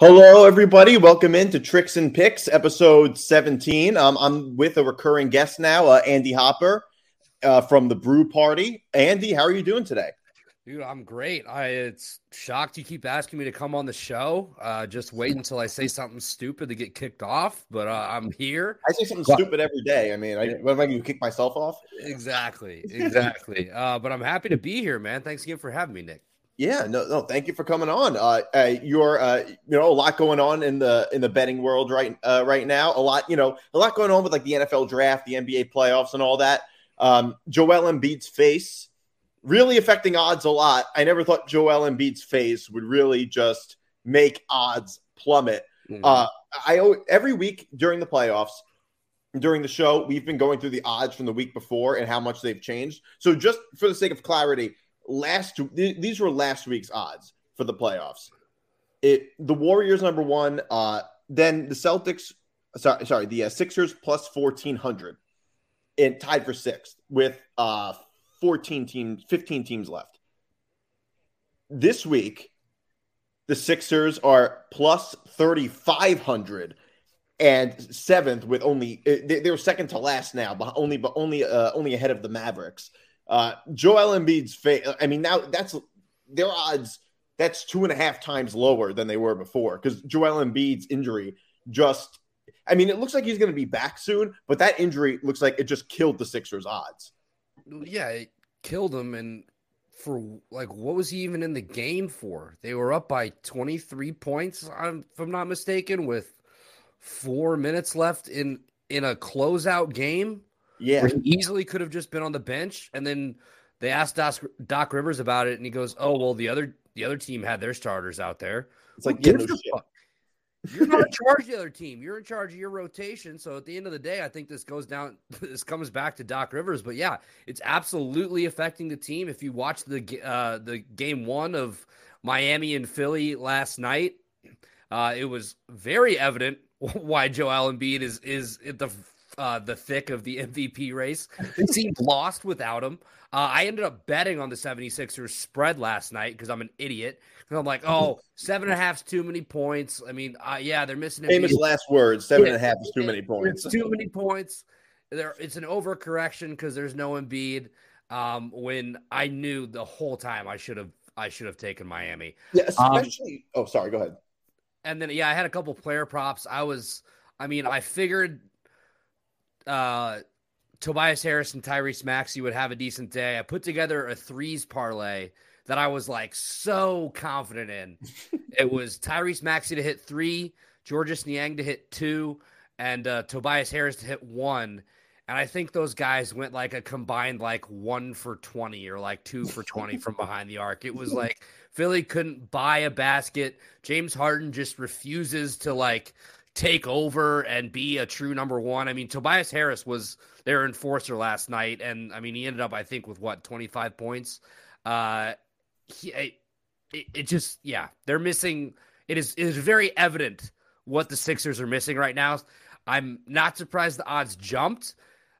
Hello, everybody. Welcome into Tricks and Picks, episode 17. Um, I'm with a recurring guest now, uh, Andy Hopper uh, from the Brew Party. Andy, how are you doing today? Dude, I'm great. I it's shocked you keep asking me to come on the show. Uh, just wait until I say something stupid to get kicked off, but uh, I'm here. I say something stupid every day. I mean, I, what am I going to kick myself off? Exactly, exactly. uh, but I'm happy to be here, man. Thanks again for having me, Nick. Yeah, no, no. Thank you for coming on. Uh, uh, you're, uh, you know, a lot going on in the in the betting world right uh, right now. A lot, you know, a lot going on with like the NFL draft, the NBA playoffs, and all that. Um, Joel Embiid's face really affecting odds a lot. I never thought Joel Embiid's face would really just make odds plummet. Mm-hmm. Uh, I every week during the playoffs, during the show, we've been going through the odds from the week before and how much they've changed. So just for the sake of clarity, last these were last week's odds for the playoffs. It the Warriors number one, uh, then the Celtics. Sorry, sorry, the uh, Sixers plus fourteen hundred, and tied for sixth with uh 14 teams, 15 teams left. This week, the Sixers are plus 3,500 and seventh with only they, are second to last now, but only but only uh, only ahead of the Mavericks. Uh, Joel Embiid's face. I mean, now that's their odds. That's two and a half times lower than they were before because Joel Embiid's injury just. I mean, it looks like he's going to be back soon, but that injury looks like it just killed the Sixers' odds yeah, it killed him. And for like, what was he even in the game for? They were up by 23 points, if I'm not mistaken, with four minutes left in in a closeout game. Yeah, he easily could have just been on the bench, and then they asked Doc, Doc Rivers about it, and he goes, "Oh well, the other the other team had their starters out there." It's like, yeah, no you're not in charge of the other team. You're in charge of your rotation. So at the end of the day, I think this goes down. This comes back to Doc Rivers. But yeah, it's absolutely affecting the team. If you watch the uh, the game one of Miami and Philly last night, uh, it was very evident why Joel Embiid is is at the uh, the thick of the MVP race. The team lost without him. Uh, I ended up betting on the 76ers spread last night because I'm an idiot. And I'm like, oh, seven and a half is too many points. I mean, uh, yeah, they're missing. Famous last words: seven and a half is too many points. It's too many points. There, it's an overcorrection because there's no Embiid. Um, when I knew the whole time I should have, I should have taken Miami. Yeah, um, especially. Um, oh, sorry. Go ahead. And then, yeah, I had a couple player props. I was, I mean, I figured uh, Tobias Harris and Tyrese Maxey would have a decent day. I put together a threes parlay that I was like so confident in. it was Tyrese Maxey to hit three, Georges Niang to hit two, and uh, Tobias Harris to hit one. And I think those guys went like a combined like one for 20 or like two for 20 from behind the arc. It was like Philly couldn't buy a basket. James Harden just refuses to like take over and be a true number one. I mean, Tobias Harris was their enforcer last night, and I mean, he ended up, I think, with what twenty five points. Uh, he, it, it just, yeah, they're missing. It is it is very evident what the Sixers are missing right now. I'm not surprised the odds jumped.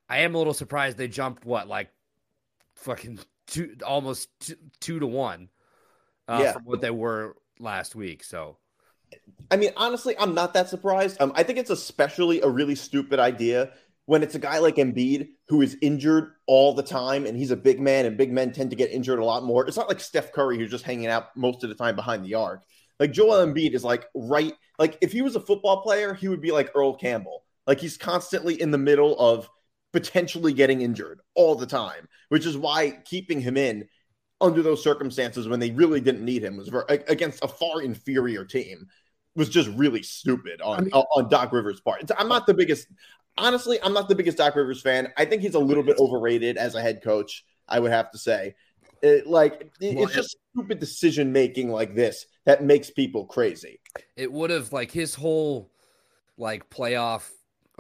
I am a little surprised they jumped what like fucking two, almost two, two to one uh, yeah. from what they were last week. So I mean, honestly, I'm not that surprised. Um, I think it's especially a really stupid idea when it's a guy like Embiid who is injured all the time and he's a big man and big men tend to get injured a lot more. It's not like Steph Curry who's just hanging out most of the time behind the arc. Like Joel Embiid is like right like if he was a football player, he would be like Earl Campbell. Like he's constantly in the middle of potentially getting injured all the time, which is why keeping him in under those circumstances when they really didn't need him was very, against a far inferior team was just really stupid on I mean, uh, on Doc Rivers' part. I'm not the biggest, honestly, I'm not the biggest Doc Rivers fan. I think he's a little bit overrated as a head coach. I would have to say, it, like it, well, it's just stupid decision making like this that makes people crazy. It would have like his whole like playoff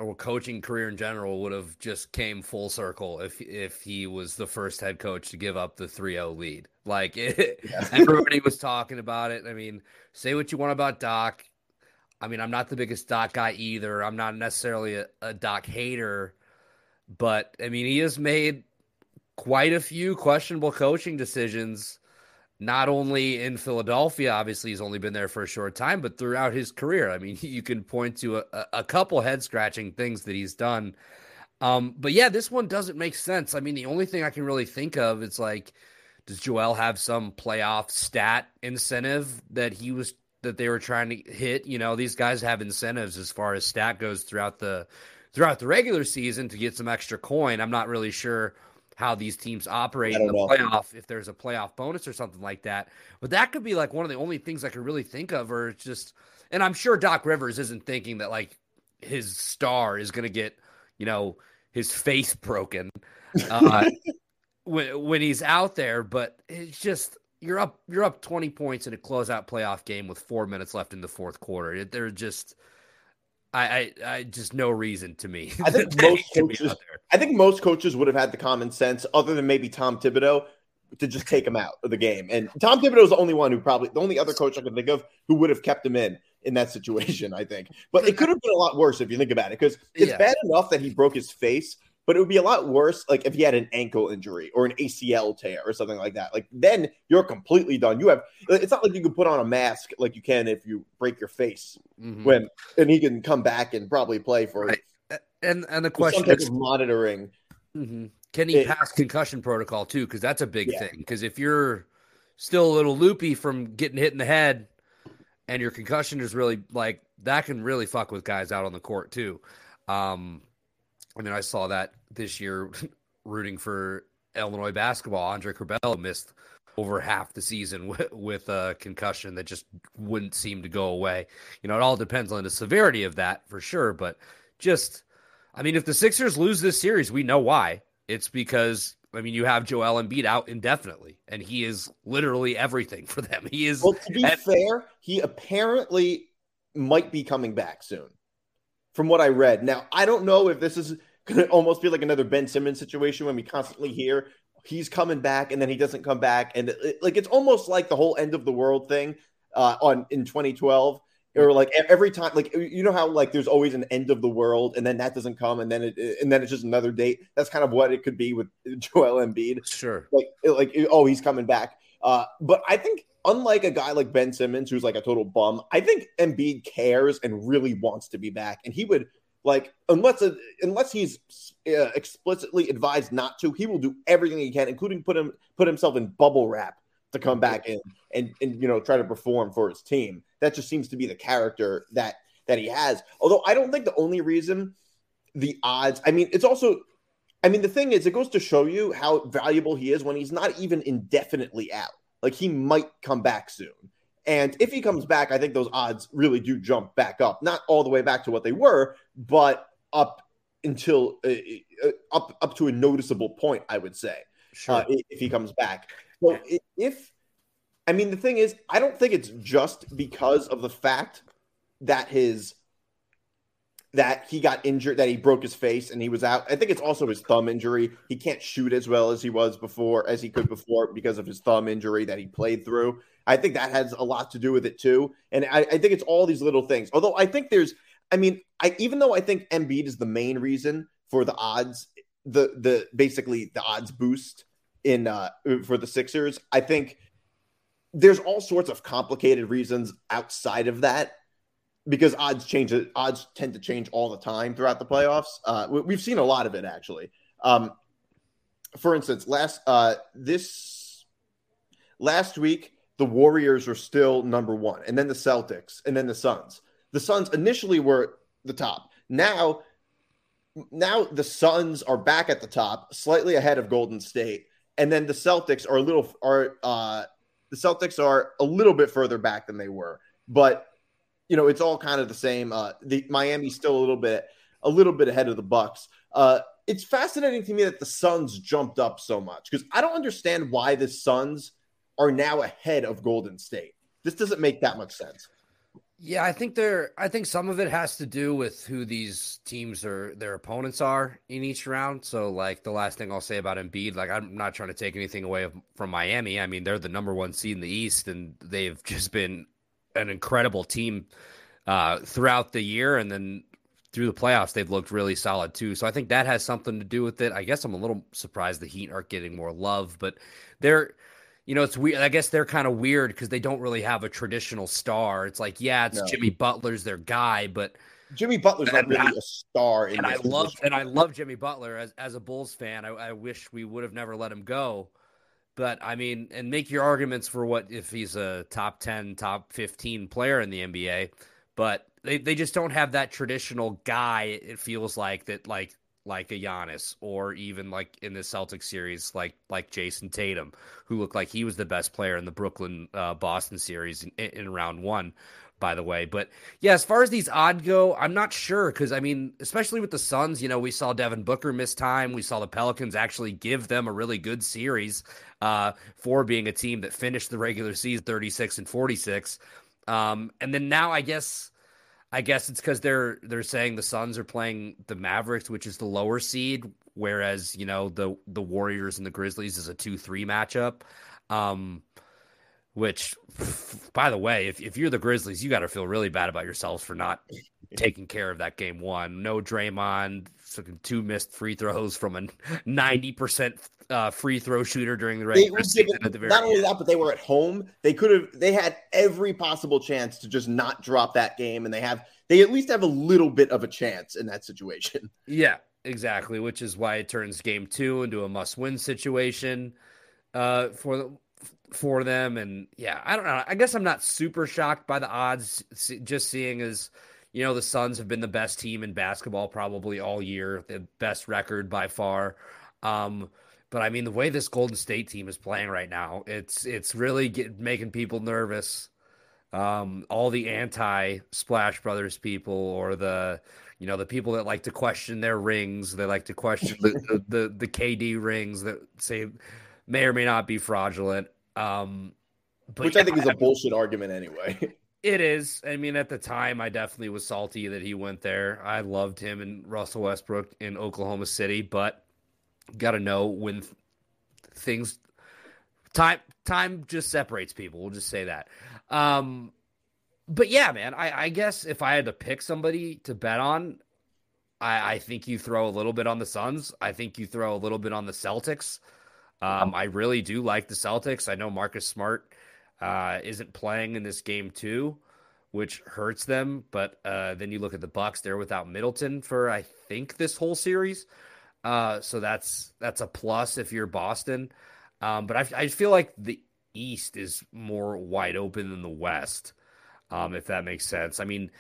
or coaching career in general would have just came full circle if if he was the first head coach to give up the 3-0 lead. Like it, yeah. everybody was talking about it. I mean, say what you want about Doc. I mean, I'm not the biggest Doc guy either. I'm not necessarily a, a Doc hater, but I mean, he has made quite a few questionable coaching decisions not only in Philadelphia, obviously he's only been there for a short time, but throughout his career. I mean, you can point to a, a couple head scratching things that he's done. Um, but yeah, this one doesn't make sense. I mean, the only thing I can really think of is like, does Joel have some playoff stat incentive that he was that they were trying to hit? You know, these guys have incentives as far as stat goes throughout the throughout the regular season to get some extra coin. I'm not really sure how these teams operate in the know. playoff if there's a playoff bonus or something like that. But that could be like one of the only things I could really think of, or it's just, and I'm sure Doc Rivers isn't thinking that like his star is going to get, you know, his face broken uh, when when he's out there. But it's just you're up you're up 20 points in a closeout playoff game with four minutes left in the fourth quarter. They're just I, I, I, just no reason to me. I think most coaches. I think most coaches would have had the common sense, other than maybe Tom Thibodeau, to just take him out of the game. And Tom Thibodeau is the only one who probably the only other coach I can think of who would have kept him in in that situation. I think, but it could have been a lot worse if you think about it, because it's yeah. bad enough that he broke his face, but it would be a lot worse like if he had an ankle injury or an ACL tear or something like that. Like then you're completely done. You have it's not like you can put on a mask like you can if you break your face mm-hmm. when and he can come back and probably play for right. and and the question is monitoring. Mm-hmm. Can he it, pass concussion protocol too? Because that's a big yeah. thing. Because if you're still a little loopy from getting hit in the head and your concussion is really like that can really fuck with guys out on the court too. Um, I mean, I saw that this year rooting for Illinois basketball. Andre Curbelo missed over half the season with, with, a concussion that just wouldn't seem to go away. You know, it all depends on the severity of that for sure. But just, I mean, if the Sixers lose this series, we know why. It's because I mean, you have Joel Embiid out indefinitely, and he is literally everything for them. He is. Well, to be at- fair, he apparently might be coming back soon, from what I read. Now, I don't know if this is going to almost be like another Ben Simmons situation when we constantly hear he's coming back and then he doesn't come back, and it, like it's almost like the whole end of the world thing uh, on in 2012 or like every time like you know how like there's always an end of the world and then that doesn't come and then it and then it's just another date? That's kind of what it could be with Joel Embiid. Sure. Like like oh he's coming back. Uh but I think unlike a guy like Ben Simmons who's like a total bum I think Embiid cares and really wants to be back and he would like unless uh, unless he's uh, explicitly advised not to, he will do everything he can, including put him put himself in bubble wrap to come back in and and you know try to perform for his team. That just seems to be the character that that he has. Although I don't think the only reason the odds. I mean, it's also. I mean, the thing is, it goes to show you how valuable he is when he's not even indefinitely out. Like he might come back soon. And if he comes back, I think those odds really do jump back up. Not all the way back to what they were, but up until uh, uh up up to a noticeable point, I would say. Sure. Uh, if he comes back. So if I mean the thing is, I don't think it's just because of the fact that his that he got injured, that he broke his face and he was out. I think it's also his thumb injury. He can't shoot as well as he was before, as he could before, because of his thumb injury that he played through. I think that has a lot to do with it too. And I, I think it's all these little things. Although I think there's, I mean, I even though I think Embiid is the main reason for the odds, the the basically the odds boost in uh for the Sixers, I think there's all sorts of complicated reasons outside of that because odds change odds tend to change all the time throughout the playoffs. Uh, we've seen a lot of it actually. Um, for instance last uh, this last week the warriors were still number one and then the celtics and then the suns. The suns initially were the top. Now now the suns are back at the top slightly ahead of golden state and then the celtics are a little are uh the celtics are a little bit further back than they were. But you know, it's all kind of the same. Uh, the Miami's still a little bit, a little bit ahead of the Bucks. Uh, it's fascinating to me that the Suns jumped up so much because I don't understand why the Suns are now ahead of Golden State. This doesn't make that much sense. Yeah, I think there. I think some of it has to do with who these teams are, their opponents are in each round. So, like the last thing I'll say about Embiid, like I'm not trying to take anything away from Miami. I mean, they're the number one seed in the East, and they've just been an incredible team uh, throughout the year, and then through the playoffs, they've looked really solid too. So I think that has something to do with it. I guess I'm a little surprised the Heat aren't getting more love, but they're, you know, it's weird. I guess they're kind of weird because they don't really have a traditional star. It's like, yeah, it's no. Jimmy Butler's their guy, but Jimmy Butler's not really a star. and I love and I love Jimmy Butler as as a Bulls fan. I, I wish we would have never let him go. But I mean, and make your arguments for what if he's a top ten, top fifteen player in the NBA. But they, they just don't have that traditional guy. It feels like that, like like a Giannis, or even like in the Celtics series, like like Jayson Tatum, who looked like he was the best player in the Brooklyn uh, Boston series in, in round one by the way. But yeah, as far as these odd go, I'm not sure because I mean, especially with the Suns, you know, we saw Devin Booker miss time. We saw the Pelicans actually give them a really good series uh, for being a team that finished the regular season 36 and 46. Um, and then now I guess I guess it's because they're they're saying the Suns are playing the Mavericks, which is the lower seed, whereas you know the the Warriors and the Grizzlies is a two three matchup. Um, which, by the way, if if you're the Grizzlies, you got to feel really bad about yourselves for not taking care of that game one. No Draymond, two missed free throws from a ninety percent uh, free throw shooter during the regular season. At the very not only that, but they were at home. They could have. They had every possible chance to just not drop that game, and they have. They at least have a little bit of a chance in that situation. Yeah, exactly. Which is why it turns game two into a must-win situation uh, for the for them. And yeah, I don't know. I guess I'm not super shocked by the odds. Just seeing as you know the Suns have been the best team in basketball probably all year, the best record by far. Um, but I mean, the way this Golden State team is playing right now, it's it's really get, making people nervous. Um, all the anti Splash Brothers people, or the you know the people that like to question their rings, they like to question the, the, the the KD rings that say may or may not be fraudulent. Um, Which I think is a bullshit argument anyway. It is. I mean, at the time, I definitely was salty that he went there. I loved him and Russell Westbrook in Oklahoma City, but got to know when things time time just separates people. We'll just say that. Um, but yeah, man, I, I guess if I had to pick somebody to bet on, I, I think you throw a little bit on the Suns. I think you throw a little bit on the Celtics. Um, I really do like the Celtics. I know Marcus Smart uh, isn't playing in this game too, which hurts them. But uh, then you look at the Bucks; they're without Middleton for I think this whole series. Uh, so that's that's a plus if you're Boston. Um, but I, I feel like the East is more wide open than the West, um, if that makes sense. I mean,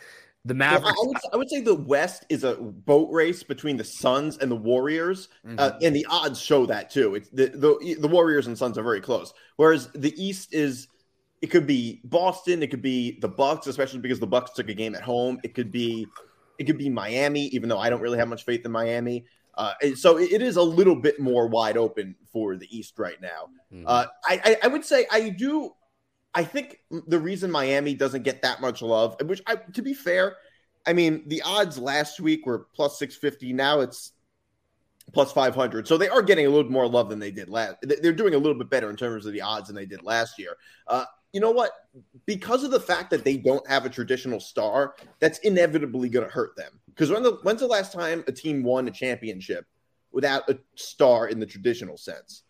the Mavericks. I, would, I, would, say the West is a boat race between the Suns and the Warriors, uh, mm-hmm. uh, and the odds show that too. It's the, the the Warriors and Suns are very close. Whereas the East is, it could be Boston, it could be the Bucks, especially because the Bucks took a game at home. It could be, it could be Miami, even though I don't really have much faith in Miami. Uh, so it is a little bit more wide open for the East right now. Mm-hmm. Uh, I, I, I would say I do I think the reason Miami doesn't get that much love, which I, to be fair, I mean, the odds last week were plus 650. Now it's plus 500. So they are getting a little more love than they did last. They're doing a little bit better in terms of the odds than they did last year. Uh, you know what? Because of the fact that they don't have a traditional star, that's inevitably going to hurt them. Because when the, when's the last time a team won a championship without a star in the traditional sense?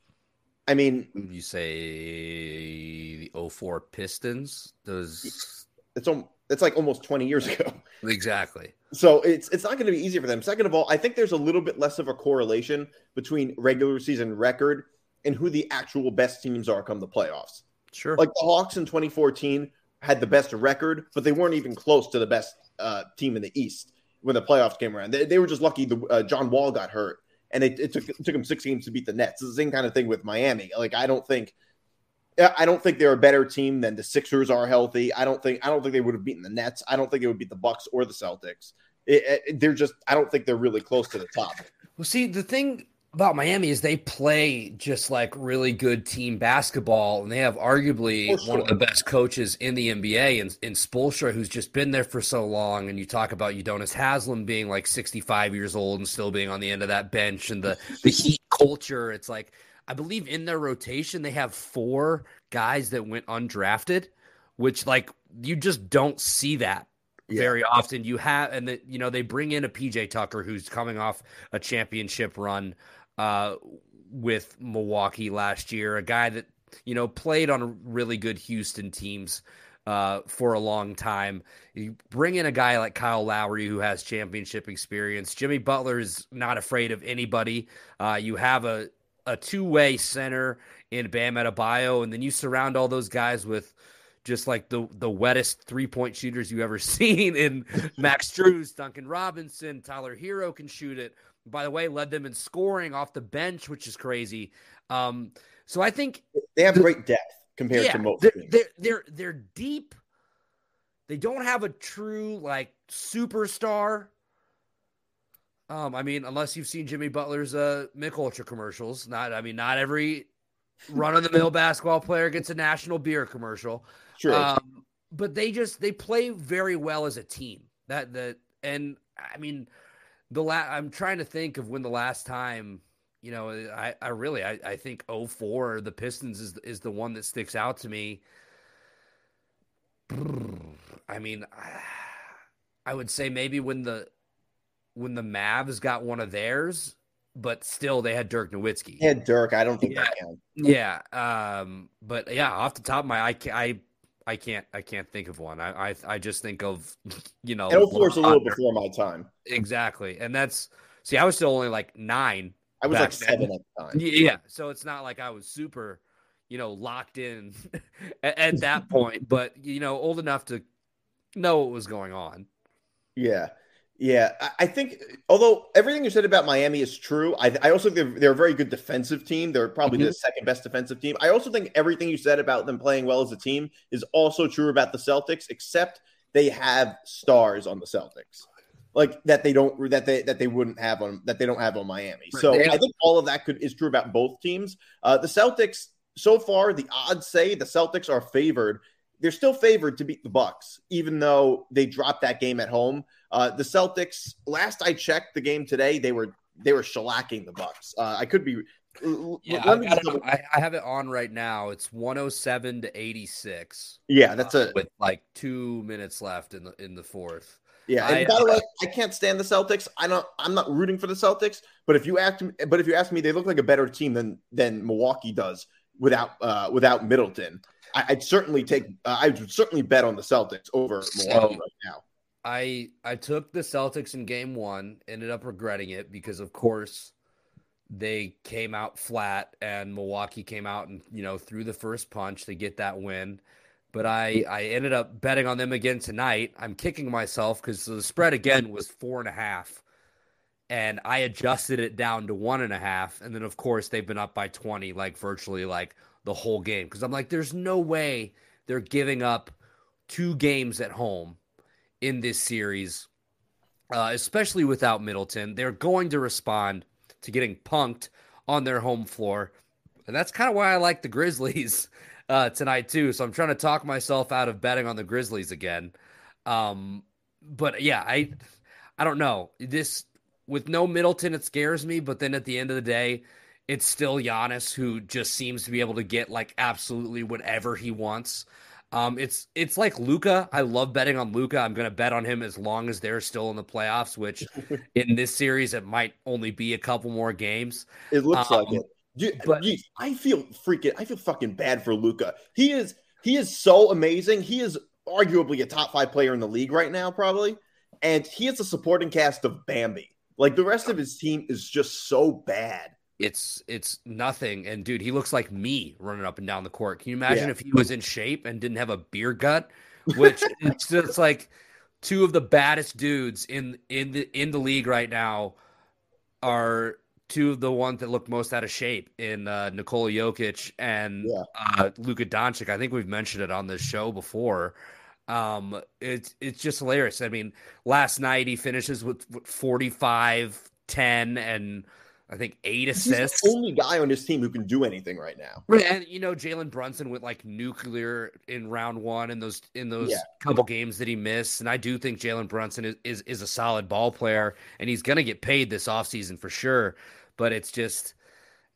I mean, you say the 04 Pistons. Those it's it's like almost 20 years ago. Exactly. So it's it's not going to be easy for them. Second of all, I think there's a little bit less of a correlation between regular season record and who the actual best teams are come the playoffs. Sure. Like the Hawks in 2014 had the best record, but they weren't even close to the best uh, team in the East when the playoffs came around. They, they were just lucky the uh, John Wall got hurt and it, it took it took them six games to beat the Nets. It's the same kind of thing with Miami. Like I don't think I don't think they're a better team than the Sixers are healthy. I don't think I don't think they would have beaten the Nets. I don't think they would beat the Bucks or the Celtics. It, it, they're just I don't think they're really close to the top. Well, see, the thing about Miami is they play just like really good team basketball, and they have arguably sure. one of the best coaches in the NBA, and in Spoelstra, who's just been there for so long. And you talk about Udonis Haslem being like 65 years old and still being on the end of that bench, and the the Heat culture. It's like I believe in their rotation they have four guys that went undrafted, which like you just don't see that very often. You have, and that you know they bring in a PJ Tucker who's coming off a championship run uh, with Milwaukee last year, a guy that you know, played on really good Houston teams uh, for a long time. You bring in a guy like Kyle Lowry who has championship experience. Jimmy Butler is not afraid of anybody. Uh, you have a a two way center in Bam Adebayo, and then you surround all those guys with just like the the wettest three point shooters you've ever seen in Max Strus, Duncan Robinson, Tyler Herro can shoot it. By the way, led them in scoring off the bench, which is crazy. Um, so I think they have the, great depth compared yeah, to most. They're, they're, they're they're deep. They don't have a true like superstar. Um, I mean, unless you've seen Jimmy Butler's uh Mich Ultra commercials. Not, I mean, not every run of the mill basketball player gets a national beer commercial. Sure. Um, but they just they play very well as a team. That that and I mean the la- I'm trying to think of when the last time you know I I really I, I think 04 the Pistons is is the one that sticks out to me. I mean I would say maybe when the when the Mavs got one of theirs but still they had Dirk Nowitzki. Yeah, Dirk. I don't think yeah. Yeah. Um, but yeah, off the top of my, I, I, I can't, I can't think of one. I, I, I just think of, you know, L four is a little before my time. Exactly, and that's see, I was still only like nine. I was like seven then. at the time. Yeah, so it's not like I was super, you know, locked in at, at that point, but you know, old enough to know what was going on. Yeah. Yeah, I think although everything you said about Miami is true, I, I also think they're, they're, a very good defensive team. They're probably mm-hmm. the second best defensive team. I also think everything you said about them playing well as a team is also true about the Celtics, except they have stars on the Celtics, like that they don't that they that they wouldn't have on that they don't have on Miami. So I think all of that could is true about both teams. Uh, the Celtics so far, the odds say the Celtics are favored. They're still favored to beat the Bucks, even though they dropped that game at home. Uh, the Celtics, last I checked the game today, they were they were shellacking the Bucks. Uh, I could be. Yeah, I, it, I, I, have it on right now. It's 107 to 86. Yeah, that's uh, a with like two minutes left in the in the fourth. Yeah, and I, by the way, I can't stand the Celtics. I don't. I'm not rooting for the Celtics. But if you ask me, but if you ask me, they look like a better team than than Milwaukee does without uh, without Middleton. I, would certainly take. Uh, I'd certainly bet on the Celtics over Milwaukee right now. I I took the Celtics in game one, ended up regretting it because of course they came out flat and Milwaukee came out and you know threw the first punch to get that win. But I I ended up betting on them again tonight. I'm kicking myself because the spread again was four and a half. And I adjusted it down to one and a half. And then of course they've been up by 20, like virtually like the whole game. Because I'm like, there's no way they're giving up two games at home in this series, uh, especially without Middleton. They're going to respond to getting punked on their home floor. And that's kind of why I like the Grizzlies uh, tonight, too. So I'm trying to talk myself out of betting on the Grizzlies again. Um, but yeah, I I don't know. This with no Middleton, it scares me. But then at the end of the day, it's still Giannis who just seems to be able to get like absolutely whatever he wants. Um, it's it's like Luka. I love betting on Luka. I'm going to bet on him as long as they're still in the playoffs. Which in this series it might only be a couple more games. It looks um, like it. Dude, but geez, I feel freaking. I feel fucking bad for Luka. He is he is so amazing. He is arguably a top five player in the league right now, probably, and he is a supporting cast of Bambi. Like the rest of his team is just so bad it's it's nothing. And dude, he looks like me running up and down the court. Can you imagine yeah. if he was in shape and didn't have a beer gut? Which it's just like two of the baddest dudes in in the in the league right now are two of the ones that look most out of shape in uh, Nikola Jokic and yeah. uh, Luka Doncic. I think we've mentioned it on this show before. Um, it's it's just hilarious. I mean, last night he finishes with 45, 10, and I think eight assists. The only guy on his team who can do anything right now. And you know, Jalen Brunson went like nuclear in round one in those in those yeah. couple games that he missed. And I do think Jalen Brunson is, is is a solid ball player and he's gonna get paid this offseason for sure. But it's just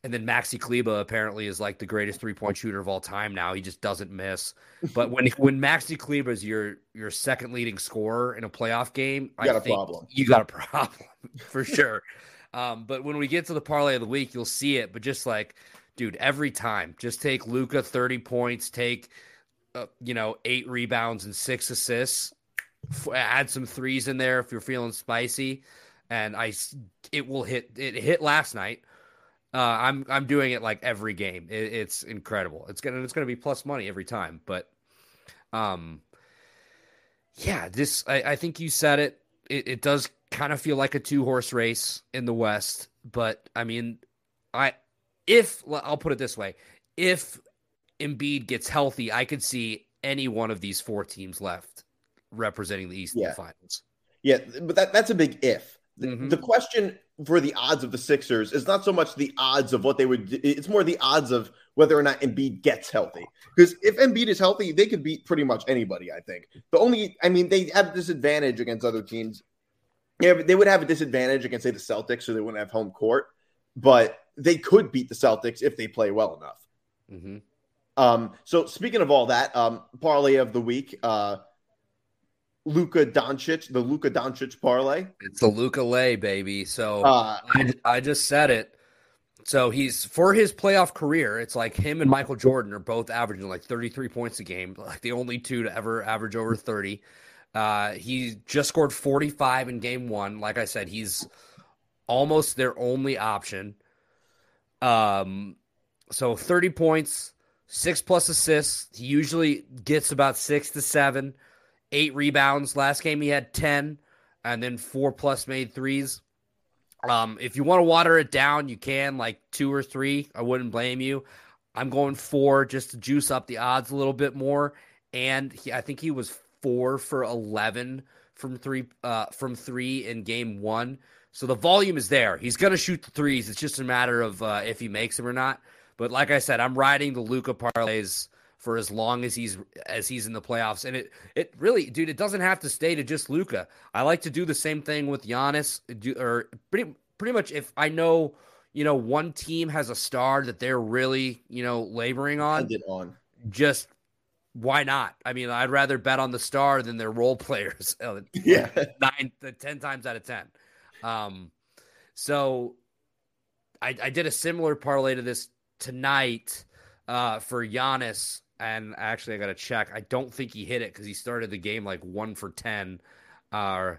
and then Maxi Kleber apparently is like the greatest three point shooter of all time now. He just doesn't miss. But when when Maxi Kleber is your your second leading scorer in a playoff game, you got I a problem. You got a problem for sure. Um, but when we get to the parlay of the week, you'll see it. But just like dude, every time, just take Luka 30 points, take, uh, you know, eight rebounds and six assists, f- add some threes in there if you're feeling spicy. And I, it will hit, it hit last night. Uh, I'm, I'm doing it like every game. It, it's incredible. It's going to, it's to be plus money every time. But, um, yeah, this, I, I think you said it. It, it does kind of feel like a two horse race in the West. But I mean, I, if I'll put it this way, if Embiid gets healthy, I could see any one of these four teams left representing the Eastern Yeah. Finals. Yeah, but that, that's a big if. The, Mhm. the question for the odds of the Sixers is not so much the odds of what they would. do- It's more the odds of whether or not Embiid gets healthy. Because if Embiid is healthy, they could beat pretty much anybody. I think the only, I mean, they have a disadvantage against other teams. Yeah, but they would have a disadvantage against say the Celtics, so they wouldn't have home court. But they could beat the Celtics if they play well enough. hmm Um, so speaking of all that, um, parlay of the week, uh, Luka Doncic, the Luka Doncic parlay. It's the Luka Lay, baby. So Uh, I, I just said it. So he's for his playoff career, it's like him and Michael Jordan are both averaging like 33 points a game, like the only two to ever average over 30. Uh, he just scored 45 in game one. Like I said, he's almost their only option. Um, so 30 points, six plus assists. He usually gets about six to seven, eight rebounds. Last game he had 10, and then four plus made threes. Um, if you want to water it down, you can like two or three. I wouldn't blame you. I'm going four just to juice up the odds a little bit more. And he, I think he was four for eleven from three uh, from three in game one. So the volume is there. He's gonna shoot the threes. It's just a matter of uh, if he makes them or not. But like I said, I'm riding the Luka parlays for as long as he's as he's in the playoffs. And it it really, dude, it doesn't have to stay to just Luka. I like to do the same thing with Giannis, do, or pretty pretty much if I know, you know, one team has a star that they're really, you know, laboring on, on. just why not? I mean, I'd rather bet on the star than their role players. Yeah. nine, ten times out of ten. Um, so I, I did a similar parlay to this tonight uh, for Giannis, and actually I got to check. I don't think he hit it because he started the game like one for ten. Uh,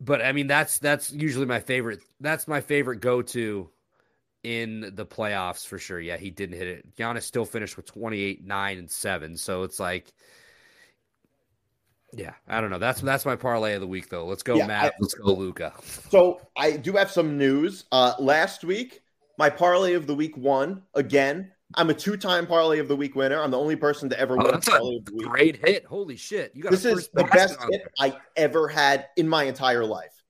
but I mean that's that's usually my favorite. That's my favorite go to in the playoffs for sure. Yeah, he didn't hit it. Giannis still finished with 28, 9, and 7. So it's like yeah, I don't know. That's that's my parlay of the week though. Let's go, Yeah, Matt. I- Let's go, Luka. So I do have some news. Uh, last week, my parlay of the week won again. I'm a two-time parlay of the week winner. I'm the only person to ever Oh, win a that's parlay a of the week. great hit. Holy shit. You got This a is the best hit there. I ever had in my entire life.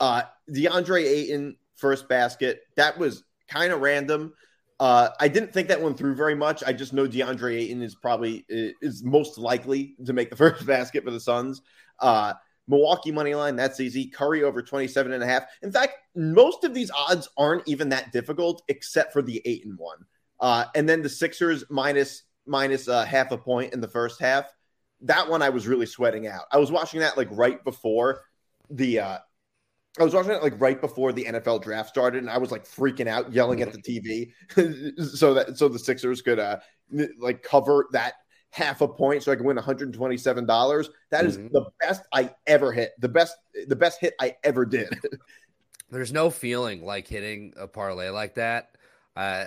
Uh, DeAndre Ayton first basket. That was kind of random. Uh, I didn't think that one through very much. I just know DeAndre Ayton is probably is most likely to make the first basket for the Suns. Uh, Milwaukee money line, that's easy. Curry over 27 and a half. In fact, most of these odds aren't even that difficult except for the Ayton one. Uh, and then the Sixers minus minus uh, half a point in the first half. That one I was really sweating out. I was watching that like right before the uh I was watching it like right before the NFL draft started, and I was like freaking out, yelling at the TV, so that so the Sixers could uh like cover that half a point, so I could win one hundred twenty seven dollars. That is Mhm. the best I ever hit, the best the best hit I ever did. There's no feeling like hitting a parlay like that. Uh,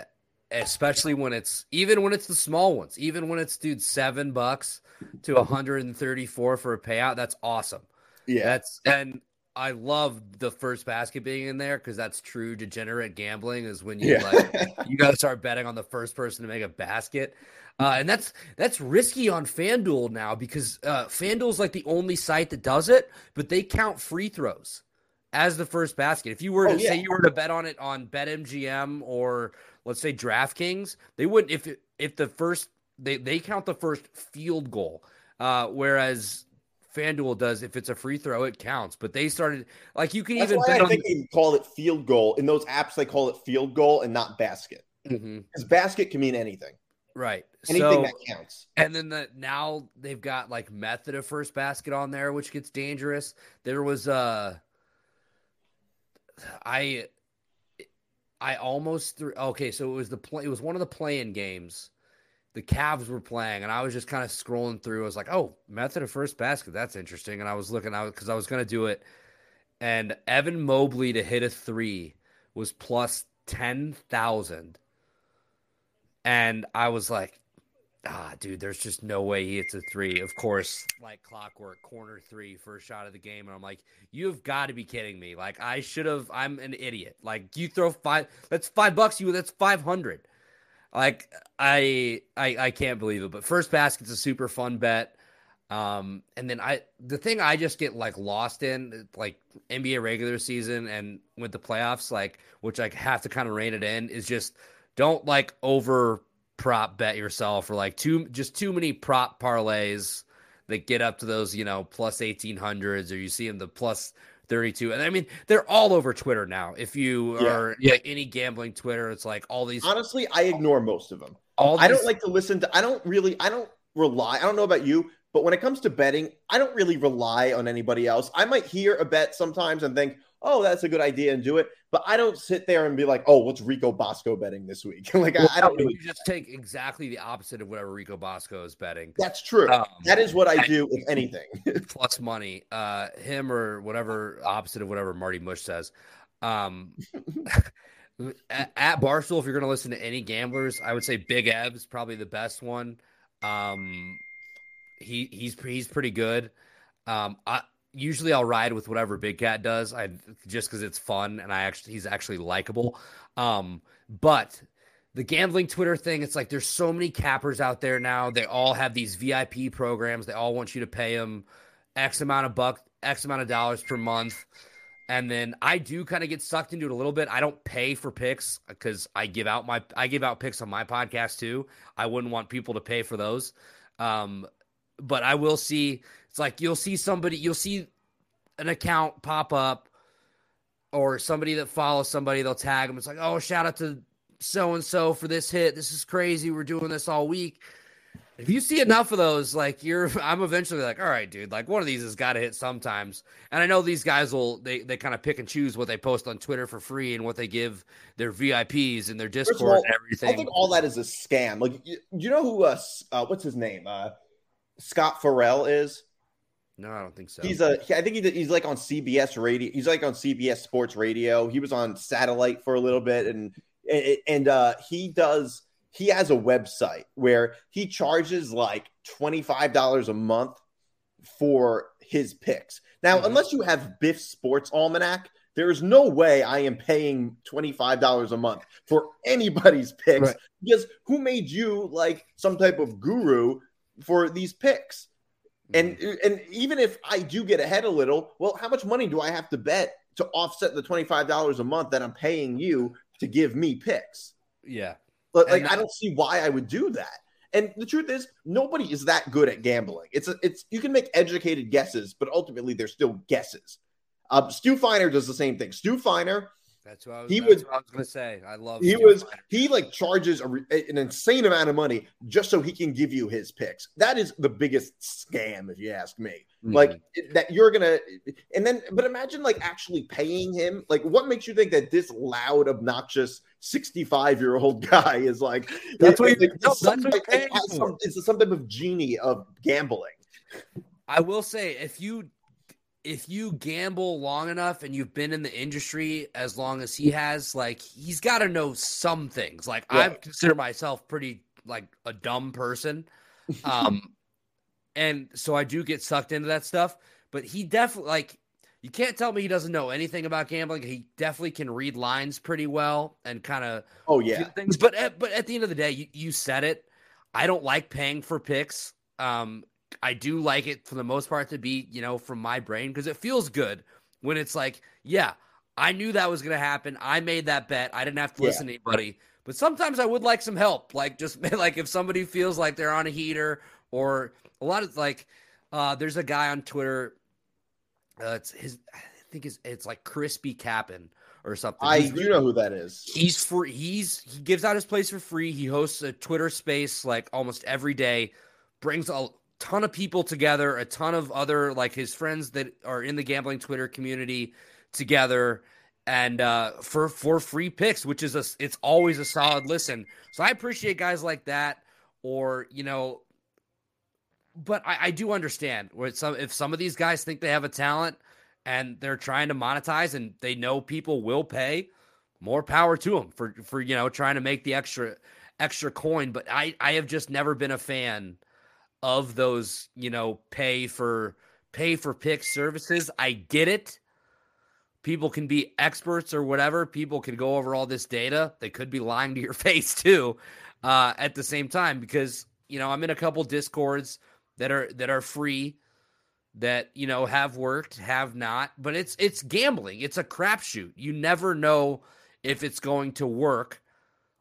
especially when it's even when it's the small ones, even when it's dude seven bucks to 134 for a payout. That's awesome. yeah, That's and I love the first basket being in there because that's true degenerate gambling is when you yeah, like you got to start betting on the first person to make a basket. Uh, and that's that's risky on FanDuel now because uh, FanDuel's like the only site that does it, but they count free throws as the first basket. If you were to Oh, yeah. say you were to bet on it on BetMGM or let's say DraftKings, they wouldn't if if the first they they count the first field goal, uh, whereas FanDuel does if it's a free throw it counts. But they started like you can That's even bet I on. think they call it field goal in those apps. They call it field goal and not basket because basket can mean anything, right. anything so, that counts. And then the now they've got like method of first basket on there, which gets dangerous. There was uh I I almost threw. Okay, so it was the play. It was one of the playing games. The Cavs were playing, and I was just kind of scrolling through. I was like, "Oh, method of first basket. That's interesting." And I was looking out because I was to do it. And Evan Mobley to hit a three was plus ten thousand. And I was like, ah, dude, there's just no way he hits a three. Of course, like clockwork, corner three, first shot of the game. And I'm like, you've got to be kidding me. Like, I should have, I'm an idiot. Like, you throw five, that's five bucks, you, that's 500. Like, I, I, I can't believe it. But first basket's a super fun bet. Um, and then I, the thing I just get like lost in, like NBA regular season and with the playoffs, like, which I have to kind of rein it in, is just don't like over prop bet yourself or like too just too many prop parlays that get up to those you know plus 1800s or you see them the plus 32 and i mean they're all over twitter now if you yeah. are yeah. Like, any gambling twitter it's like all these honestly i ignore most of them all these, i don't like to listen to i don't really i don't rely i don't know about you but when it comes to betting i don't really rely on anybody else i might hear a bet sometimes and think oh, that's a good idea and do it. But I don't sit there and be like, oh, what's Rico Bosco betting this week? like, well, I, I, don't really. You just take exactly the opposite of whatever Rico Bosco is betting. That's true. Um, that is what I do, if anything. plus money. Uh, him or whatever opposite of whatever Marty Mush says. Um, at, at Barstool, if you're going to listen to any gamblers, I would say Big Ev's probably the best one. Um, he he's he's pretty good. Um, I usually I'll ride with whatever Big Cat does. I just because it's fun and I actually he's actually likable. Um, but the gambling Twitter thing, it's like there's so many cappers out there now. They all have these VIP programs. They all want you to pay them X amount of buck, X amount of dollars per month. And then I do kind of get sucked into it a little bit. I don't pay for picks because I give out my I give out picks on my podcast too. I wouldn't want people to pay for those. Um, but I will see it's like you'll see somebody, you'll see an account pop up or somebody that follows somebody, they'll tag them. It's like, oh, shout out to so and so for this hit. This is crazy. We're doing this all week. If you see enough of those, like you're, I'm eventually like, all right, dude, like one of these has got to hit sometimes. And I know these guys will, they, they kind of pick and choose what they post on Twitter for free and what they give their VIPs and their Discord all, and everything. I think all that is a scam. Like, you, you know who, uh, uh, what's his name? Uh, Scott Ferrall is? No, I don't think so. He's a. I think he's like on CBS radio. He's like on CBS Sports Radio. He was on satellite for a little bit, and and uh, he does. He has a website where he charges like twenty five dollars a month for his picks. Now, mm-hmm. unless you have Biff Sports Almanac, there is no way I am paying $25 a month for anybody's picks right. because who made you like some type of guru for these picks? And and even if I do get ahead a little, well, how much money do I have to bet to offset the twenty five dollars a month that I'm paying you to give me picks? Yeah, but like I don't see why I would do that. And the truth is, nobody is that good at gambling. It's a, it's you can make educated guesses, but ultimately they're still guesses. Uh, Stu Feiner does the same thing. Stu Feiner that's what I was, he was, I was going to say. I love. He was. He like charges a, an insane amount of money just so he can give you his picks. That is the biggest scam, if you ask me. Mm-hmm. Like that you're gonna, and then, but imagine like actually paying him. Like, what makes you think that this loud, obnoxious 65 year old guy is like? That's what. Like, no, some, that's like, some, some type of genie of gambling. I will say, if you if you gamble long enough and you've been in the industry as long as he has, like he's got to know some things. Like yeah. I consider myself pretty like a dumb person, um, and so I do get sucked into that stuff. But he definitely like you can't tell me he doesn't know anything about gambling. He definitely can read lines pretty well and kind of oh yeah things. But at, but at the end of the day, you, you said it. I don't like paying for picks. Um, I do like it for the most part to be, you know, from my brain because it feels good when it's like, yeah, I knew that was going to happen. I made that bet. I didn't have to listen yeah. to anybody. But sometimes I would like some help. Like just like if somebody feels like they're on a heater or a lot of like uh there's a guy on Twitter uh, it's his I think it's it's like Crispy Cappin or something. I do know who that is. He's for He's he gives out his place for free. He hosts a Twitter space like almost every day. Brings a ton of people together, a ton of other like his friends that are in the gambling Twitter community together. and uh, for for free picks, which is a it's always a solid listen. So I appreciate guys like that, or you know, but I, I do understand where some if some of these guys think they have a talent and they're trying to monetize and they know people will pay, more power to them for for you know trying to make the extra extra coin. But I I have just never been a fan of those you know pay for pay for pick services. I get it. People can be experts or whatever. People can go over all this data. They could be lying to your face too. Uh, at the same time, because you know I'm in a couple discords that are that are free that you know have worked, have not, but it's it's gambling. It's a crapshoot. You never know if it's going to work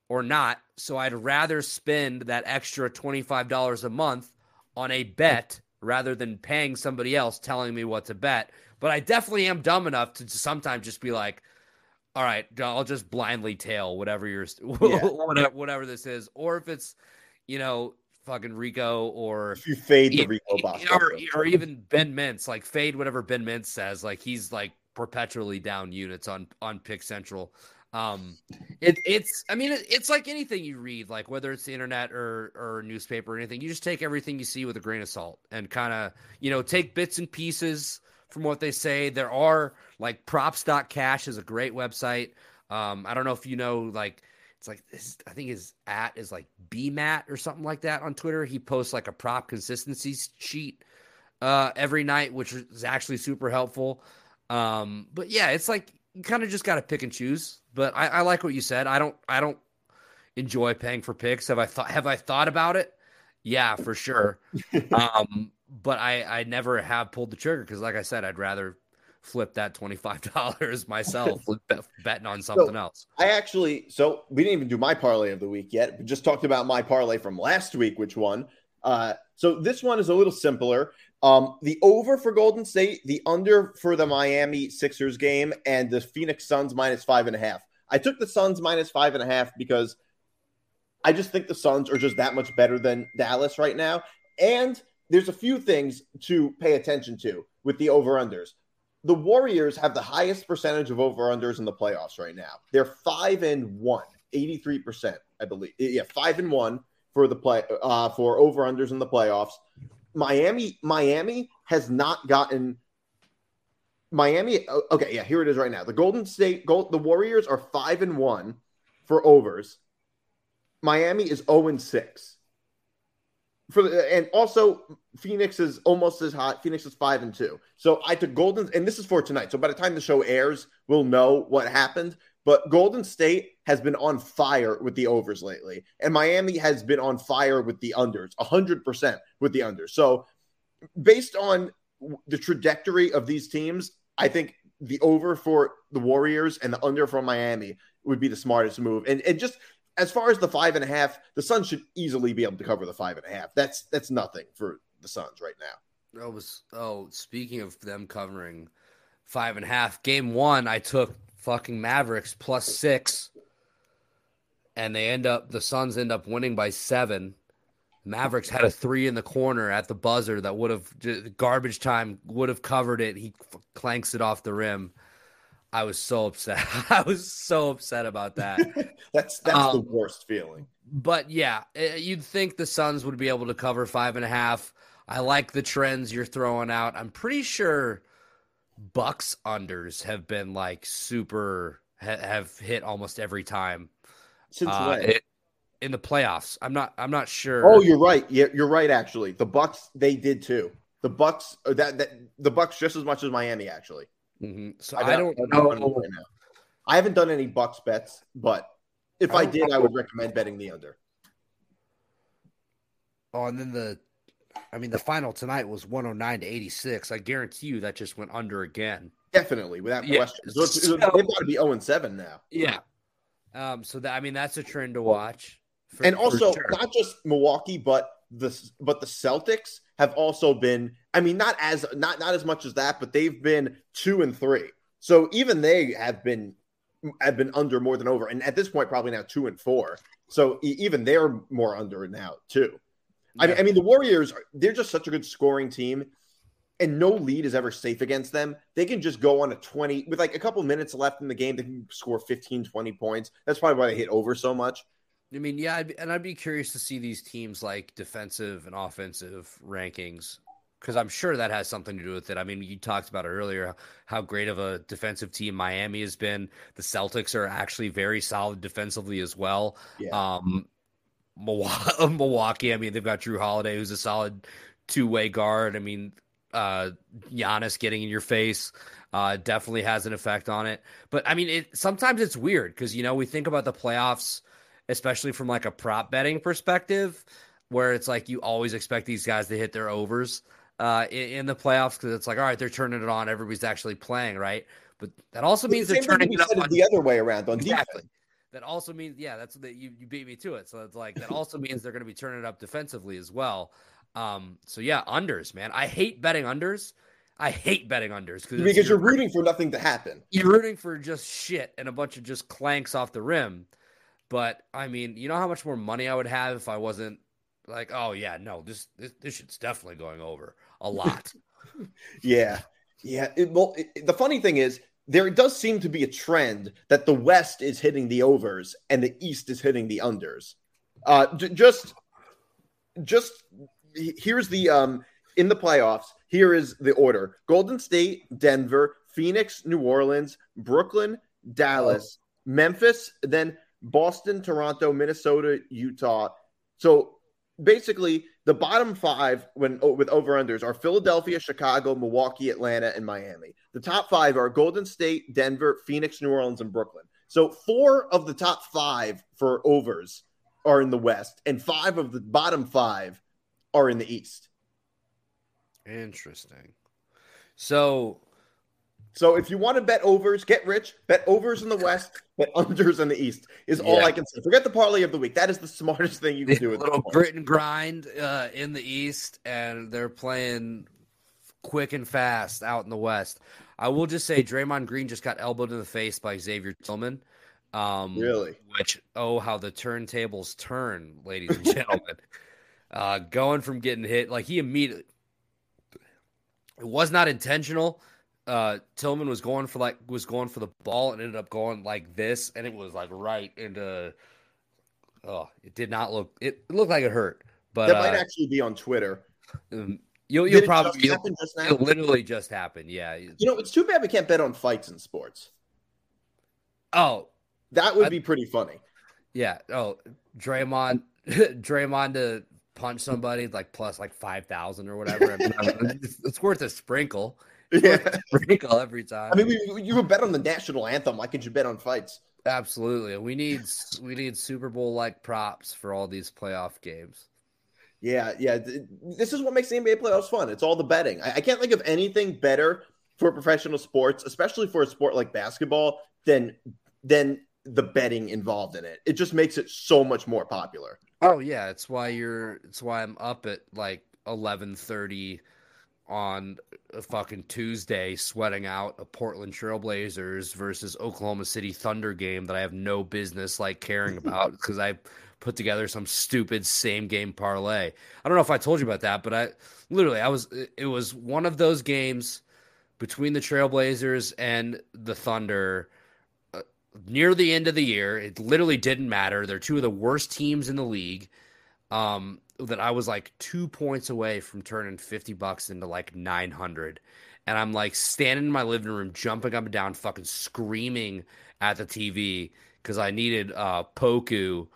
or not. So I'd rather spend that extra $25 a month on a bet rather than paying somebody else telling me what to bet. But I definitely am dumb enough to sometimes just be like, all right, I'll just blindly tail whatever you're yeah. whatever, whatever this is. Or if it's, you know, fucking Rico or if you fade the Rico Bosco. Or, or even Ben Mintz, like fade whatever Ben Mintz says. Like he's like perpetually down units on on Pick Central. Um, it, it's, I mean, it, it's like anything you read, like whether it's the internet or, or newspaper or anything, you just take everything you see with a grain of salt and kind of, you know, take bits and pieces from what they say. There are like props.cash is a great website. Um, I don't know if you know, like, it's like this, I think his at is like BMAT or something like that on Twitter. He posts like a prop consistency sheet uh, every night, which is actually super helpful. Um, but yeah, it's like you kind of just got to pick and choose. But I, I, like what you said. I don't. I don't enjoy paying for picks. Have I thought? Have I thought about it? Yeah, for sure. um, but I, I never have pulled the trigger because, like I said, I'd rather flip that twenty five dollars myself, betting on something so, else. I actually. So we didn't even do my parlay of the week yet. We just talked about my parlay from last week, which one. Uh, so this one is a little simpler. Um, the over for Golden State, the under for the Miami Sixers game, and the Phoenix Suns minus five and a half. I took the Suns minus five and a half because I just think the Suns are just that much better than Dallas right now. And there's a few things to pay attention to with the over unders. The Warriors have the highest percentage of over unders in the playoffs right now. They're five and one, 83%, I believe. Yeah, five and one for the play uh, for over unders in the playoffs. Miami Miami has not gotten Miami. Okay, yeah, here it is right now. The Golden State Gold, the Warriors are five and one for overs. Miami is zero oh and six. For the, and also Phoenix is almost as hot. Phoenix is five and two. So I took Golden, and this is for tonight. So by the time the show airs, we'll know what happened. But Golden State has been on fire with the overs lately, and Miami has been on fire with the unders, 100% with the unders. So, based on the trajectory of these teams, I think the over for the Warriors and the under for Miami would be the smartest move. And, and just as far as the five and a half, the Suns should easily be able to cover the five and a half. That's that's nothing for the Suns right now. Oh, was oh, speaking of them covering five and a half, game one, I took fucking Mavericks plus six, and they end up the Suns end up winning by seven. Mavericks had a three in the corner at the buzzer that would have garbage time would have covered it. He clanks it off the rim. I was so upset. I was so upset about that. that's that's um, the worst feeling. But yeah, eh, you'd think the Suns would be able to cover five and a half. I like the trends you're throwing out. I'm pretty sure Bucks unders have been like super ha- have hit almost every time. Since uh, when? It, in the playoffs. I'm not. I'm not sure. Oh, you're right. Yeah, you're right. Actually, the Bucks they did too. The Bucks uh, that that the Bucks just as much as Miami actually. Mm-hmm. So I, I don't know. Right I haven't done any Bucks bets, but if I, I did, know. I would recommend betting the under. Oh, and then the I mean, the final tonight was 109 to 86. I guarantee you that just went under again. Definitely, without yeah. question. So, so they've got to be 0 and 7 now. Yeah. Um, so that I mean that's a trend to watch. For, and also sure. not just Milwaukee, but the but the Celtics have also been, I mean, not as not not as much as that, but they've been two and three. So even they have been have been under more than over. And at this point, probably now two and four. So even they're more under now too. I, mean, I mean, the Warriors, they're just such a good scoring team. and no lead is ever safe against them. They can just go on a 20 with like a couple minutes left in the game. They can score 15, 20 points. That's probably why they hit over so much. I mean, yeah, I'd be, and I'd be curious to see these teams like defensive and offensive rankings because I'm sure that has something to do with it. I mean, you talked about earlier how great of a defensive team Miami has been. The Celtics are actually very solid defensively as well. Yeah. Um, Milwaukee, I mean, they've got Jrue Holiday, who's a solid two way guard. I mean, uh, Giannis getting in your face uh, definitely has an effect on it. But I mean, it sometimes it's weird because you know we think about the playoffs, especially from like a prop betting perspective, where it's like you always expect these guys to hit their overs uh, in, in the playoffs because it's like all right, they're turning it on, everybody's actually playing, right? But that also means the they're turning it up on, the other way around on exactly. Defense. That also means, yeah, that's that you, you beat me to it. So it's like that also means they're going to be turning it up defensively as well. Um, so yeah, unders, man. I hate betting unders. I hate betting unders because you're rooting for nothing to happen. You're rooting for just shit and a bunch of just clanks off the rim. But I mean, you know how much more money I would have if I wasn't like, oh yeah, no, this this, this shit's definitely going over a lot. yeah, yeah. It, well, it, the funny thing is, there does seem to be a trend that the West is hitting the overs and the East is hitting the unders. Uh, j- just, just here's the um in the playoffs. Here is the order: Golden State, Denver, Phoenix, New Orleans, Brooklyn, Dallas, oh. Memphis, then Boston, Toronto, Minnesota, Utah. So basically, the bottom five when oh, with over unders are Philadelphia, Chicago, Milwaukee, Atlanta, and Miami. The top five are Golden State, Denver, Phoenix, New Orleans, and Brooklyn. So four of the top five for overs are in the West, and five of the bottom five are in the East. Interesting. So, so if you want to bet overs, get rich. Bet overs in the West, bet unders in the East is all I can say. Forget the parlay of the week. That is the smartest thing you can do. Little grit and grind uh, in the East, and they're playing quick and fast out in the West. I will just say Draymond Green just got elbowed in the face by Xavier Tillman. Um, really? Which oh, how the turntables turn, ladies and gentlemen. uh, going from getting hit like he immediately it was not intentional. Uh, Tillman was going for like was going for the ball and ended up going like this, and it was like right into. Oh, it did not look. It, looked like it hurt, but that might uh, actually be on Twitter. Um, you'll you'll probably you'll, just it literally just happened. Yeah, you know it's too bad we can't bet on fights in sports. Oh, that would I, be pretty funny. Yeah. Oh, Draymond, Draymond to punch somebody like plus like five thousand or whatever. I mean, it's, it's, worth a sprinkle. Yeah, sprinkle every time. I mean, you would bet on the national anthem. Why could you bet on fights? Absolutely. We need we need Super Bowl like props for all these playoff games. Yeah, yeah. This is what makes the NBA playoffs fun. It's all the betting. I, I can't think of anything better for professional sports, especially for a sport like basketball, than than the betting involved in it. It just makes it so much more popular. Oh yeah, it's why you're. It's why I'm up at like eleven thirty on a fucking Tuesday, sweating out a Portland Trailblazers versus Oklahoma City Thunder game that I have no business like caring about because I put together some stupid same game parlay. I don't know if I told you about that, but I literally I was. It was one of those games between the Trailblazers and the Thunder uh, near the end of the year. It literally didn't matter. They're two of the worst teams in the league. Um, that I was like two points away from turning 50 bucks into like 900. And I'm like standing in my living room, jumping up and down, fucking screaming at the TV because I needed uh, Poku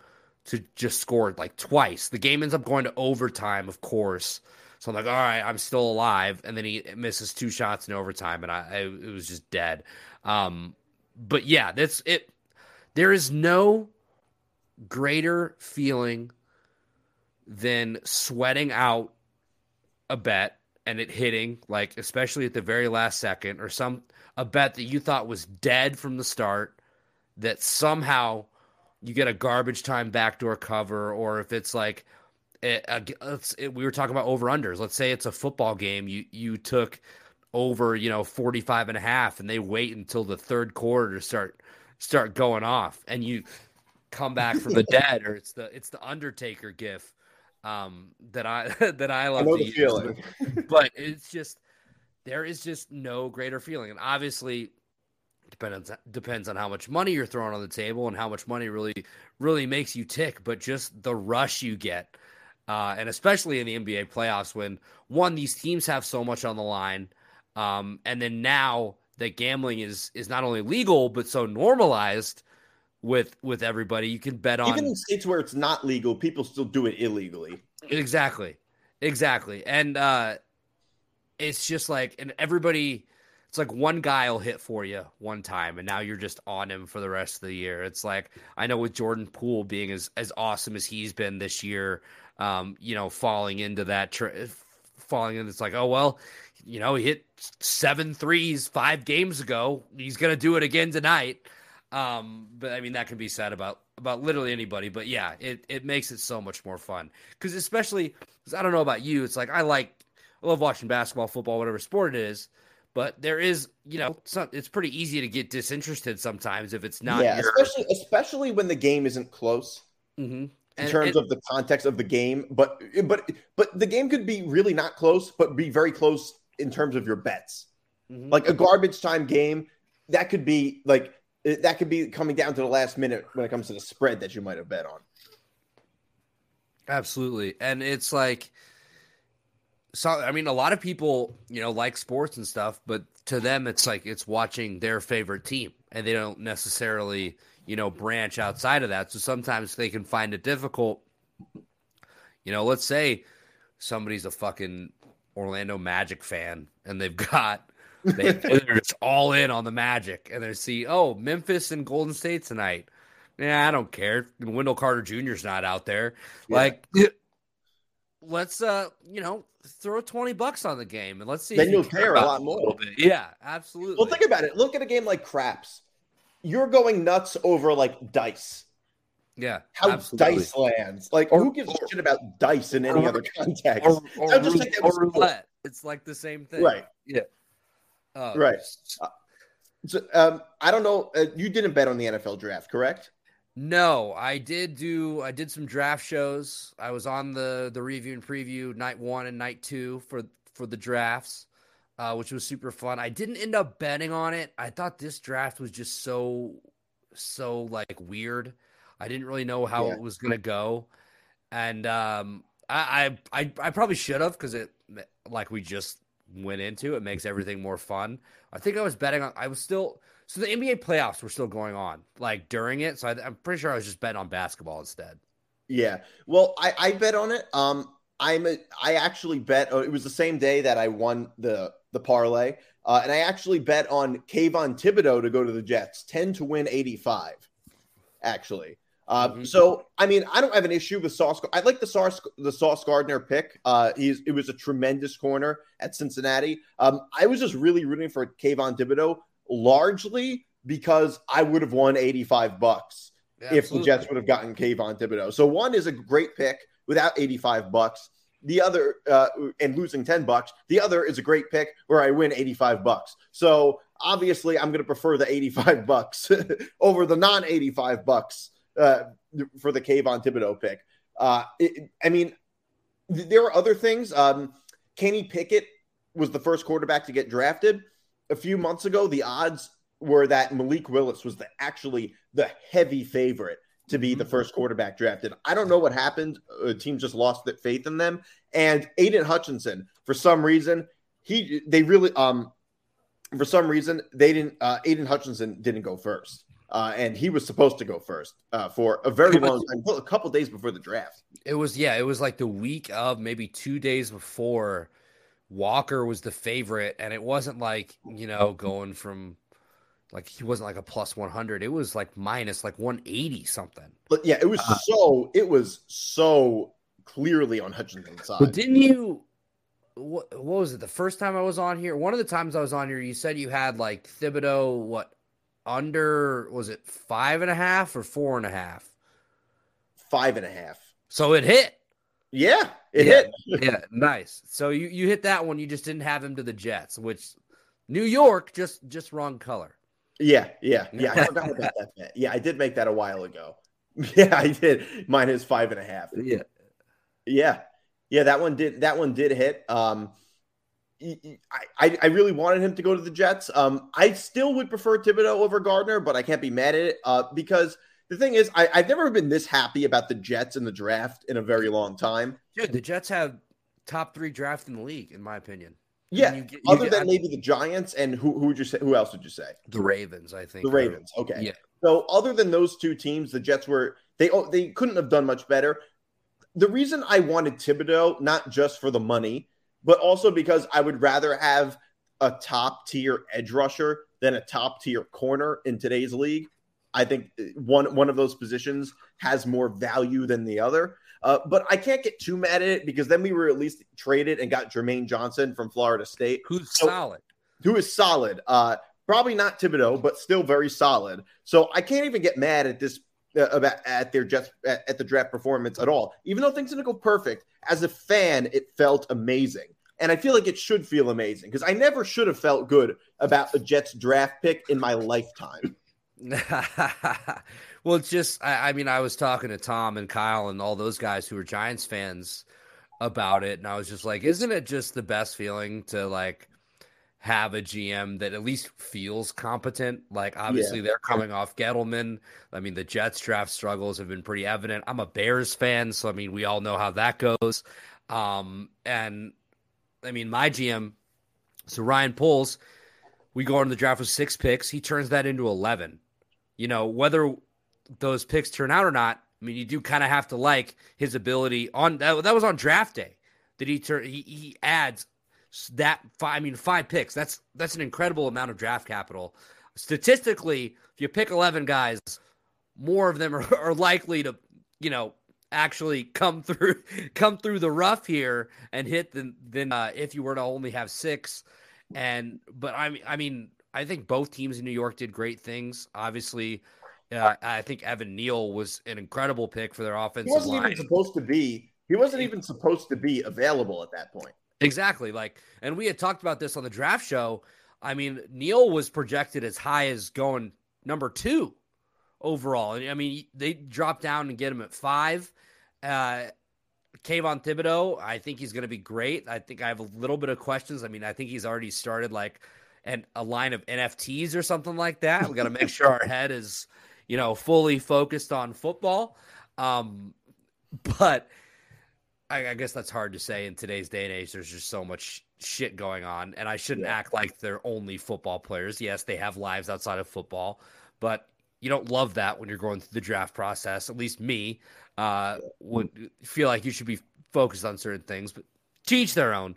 to just score like twice. The game ends up going to overtime, of course. So I'm like, all right, I'm still alive. And then he misses two shots in overtime, and I, I it was just dead. Um, but yeah, that's it. There is no greater feeling than sweating out a bet and it hitting, like especially at the very last second, or some a bet that you thought was dead from the start, that somehow you get a garbage time backdoor cover, or if it's like eh, it, it, eh, we were talking about over unders. Let's say it's a football game. You you took over, you know, 45 and a half and they wait until the third quarter to start start going off and you come back from the dead or it's the it's the Undertaker gif um that I that I love I to use. But it's just there is just no greater feeling. And obviously, depends depends on how much money you're throwing on the table and how much money really really makes you tick. But just the rush you get, uh, and especially in the NBA playoffs, when one these teams have so much on the line, um, and then now that gambling is is not only legal but so normalized with with everybody, you can bet on even in states where it's not legal, people still do it illegally. Exactly, exactly, and uh, it's just like and everybody it's like one guy will hit for you one time and now you're just on him for the rest of the year. It's like i know with jordan poole being as, as awesome as he's been this year um, you know falling into that tra- falling in it's like oh well you know he hit seven threes five games ago. He's gonna do it again tonight um, but i mean that can be said about about literally anybody but yeah it, it makes it so much more fun because especially because i don't know about you it's like i like I love watching basketball, football, whatever sport it is. But there is, you know, some, it's pretty easy to get disinterested sometimes if it's not. Yeah, your... especially especially when the game isn't close. Mm-hmm. In and, terms and, of the context of the game, but but but the game could be really not close, but be very close in terms of your bets. Mm-hmm. Like a garbage time game, that could be like that could be coming down to the last minute when it comes to the spread that you might have bet on. Absolutely, and it's like so I mean, a lot of people, you know, like sports and stuff, but to them, it's like it's watching their favorite team, and they don't necessarily, you know, branch outside of that. So sometimes they can find it difficult. You know, let's say somebody's a fucking Orlando Magic fan, and they've got they, they're just all in on the Magic, and they see, oh, Memphis and Golden State tonight. Yeah, I don't care. Wendell Carter Jr.'s not out there. Yeah. Like, let's uh, you know, throw 20 bucks on the game and let's see. Then you'll care a lot more. A yeah, absolutely. Well, think about it. Look at a game like craps. You're going nuts over like dice. Yeah. How absolutely. dice lands. Like or, who gives or, a shit about dice in any or, other context? Or, or, just think or roulette. It's like the same thing. Right. Yeah. Uh, right. Uh, so um, I don't know. Uh, you didn't bet on the NFL draft, correct? No, I did do I did some draft shows. I was on the the review and preview night 1 and night 2 for for the drafts. Uh, which was super fun. I didn't end up betting on it. I thought this draft was just so so like weird. I didn't really know how yeah. it was gonna go, and um, I I I, I probably should have because it like we just went into it makes everything more fun. I think I was betting on. I was still so the NBA playoffs were still going on, like during it. So I, am pretty sure I was just betting on basketball instead. Yeah. Well, I, I bet on it. Um, I'm a, I actually bet. Oh, it was the same day that I won the the parlay, uh, and I actually bet on Kayvon Thibodeaux to go to the Jets, ten to win eighty five. Actually, uh, mm-hmm. so I mean, I don't have an issue with Sauce. I like the Sauce the Sauce Gardner pick. Uh, he's it was a tremendous corner at Cincinnati. Um, I was just really rooting for Kayvon Thibodeaux largely because I would have won 85 bucks yeah, if absolutely. the Jets would have gotten Kayvon Thibodeaux. So one is a great pick without 85 bucks. The other uh, and losing 10 bucks. The other is a great pick where I win 85 bucks. So obviously I'm going to prefer the 85 bucks over the non 85 bucks uh, for the Kayvon Thibodeaux pick. Uh, it, I mean, th- there are other things. Um, Kenny Pickett was the first quarterback to get drafted a few months ago, the odds were that Malik Willis was the actually the heavy favorite to be the mm-hmm. first quarterback drafted. I don't know what happened. A team just lost that faith in them. And Aidan Hutchinson, for some reason, he they really um for some reason they didn't uh Aidan Hutchinson didn't go first. Uh, and he was supposed to go first uh, for a very long time, a couple days before the draft. It was yeah, it was like the week of maybe two days before Walker was the favorite, and it wasn't like you know going from like he wasn't like a plus 100 it was like minus like 180 something. But yeah it was uh, so it was so clearly on hutchinson's side. But didn't you what, what was it? The first time i was on here one of the times i was on here you said you had like thibodeaux what under was it five and a half or four and a half five and a half so it hit yeah, it yeah, hit. yeah, nice. So you you hit that one. You just didn't have him to the Jets, which New York just just wrong color. Yeah, yeah, yeah. I forgot about that. Bet. Yeah, I did make that a while ago. Yeah, I did. Mine is five and a half. Yeah, yeah, yeah. That one did. That one did hit. Um, I, I really wanted him to go to the Jets. Um, I still would prefer Thibodeaux over Gardner, but I can't be mad at it uh, because the thing is, I, I've never been this happy about the Jets in the draft in a very long time. Dude, the Jets have top three draft in the league, in my opinion. Yeah, you get, you other get, than maybe the Giants and who who would you say? Who else would you say? The Ravens, I think. The Ravens. Okay. Yeah. So other than those two teams, the Jets were they oh, they couldn't have done much better. The reason I wanted Thibodeaux, not just for the money, but also because I would rather have a top tier edge rusher than a top tier corner in today's league. I think one one of those positions has more value than the other. Uh, but I can't get too mad at it because then we were at least traded and got Jermaine Johnson from Florida State, who's so, solid, who is solid. Uh, probably not Thibodeaux, but still very solid. So I can't even get mad at this uh, about at their just at, at, the draft performance at all. Even though things didn't go perfect, as a fan, it felt amazing. And I feel like it should feel amazing because I never should have felt good about a Jets draft pick in my lifetime. well, it's just, I, I, mean, I was talking to Tom and Kyle and all those guys who were Giants fans about it. And I was just like, isn't it just the best feeling to like have a GM that at least feels competent? Like, obviously, yeah. they're coming off Gettleman. I mean, the Jets draft struggles have been pretty evident. I'm a Bears fan. So, I mean, we all know how that goes. Um, and I mean, my GM, so Ryan Poles, we go into the draft with six picks. He turns that into 11 you know, whether those picks turn out or not, I mean, you do kind of have to like his ability on that. That was on draft day that he turn he, he adds that five. I mean, five picks. That's that's an incredible amount of draft capital. Statistically, if you pick eleven guys, more of them are, are likely to, you know, actually come through come through the rough here and hit than than uh, if you were to only have six. And but I mean, I mean, I think both teams in New York did great things. Obviously, uh, I think Evan Neal was an incredible pick for their offensive He wasn't line. even supposed to be. He wasn't even supposed to be available at that point. Exactly. Like, and we had talked about this on the draft show. I mean, Neal was projected as high as going number two overall. I mean, they drop down and get him at five. Uh, Kayvon Thibodeaux, I think he's going to be great. I think I have a little bit of questions. I mean, I think he's already started like and a line of NFTs or something like that. We got to make sure our head is, you know, fully focused on football. Um, but I, I, guess that's hard to say in today's day and age. There's just so much shit going on, and I shouldn't yeah. act like they're only football players. Yes, they have lives outside of football, but you don't love that when you're going through the draft process. At least me uh, would feel like you should be focused on certain things, but teach their own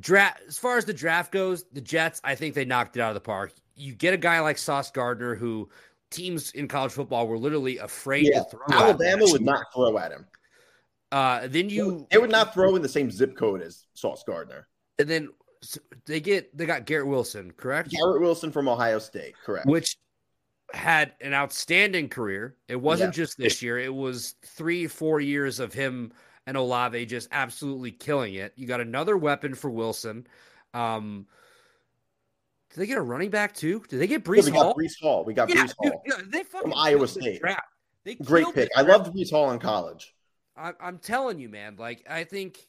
draft as far as the draft goes, the Jets, I think they knocked it out of the park. You get a guy like Sauce Gardner who teams in college football were literally afraid yeah. to throw. Alabama would not throw at him. Uh, then you they would not throw in the same zip code as Sauce Gardner. And then they get they got Garrett Wilson, correct? Garrett Wilson from Ohio State, correct? Which had an outstanding career. It wasn't yeah. just this year; it was three, four years of him and Olave just absolutely killing it. You got another weapon for Wilson. Um, did they get a running back too? Did they get Breece yeah, we Hall? Got Breece Hall. We got yeah, Breece Hall. Yeah, they from Iowa State. Great pick. I loved Breece Hall in college. I, I'm telling you, man. Like I think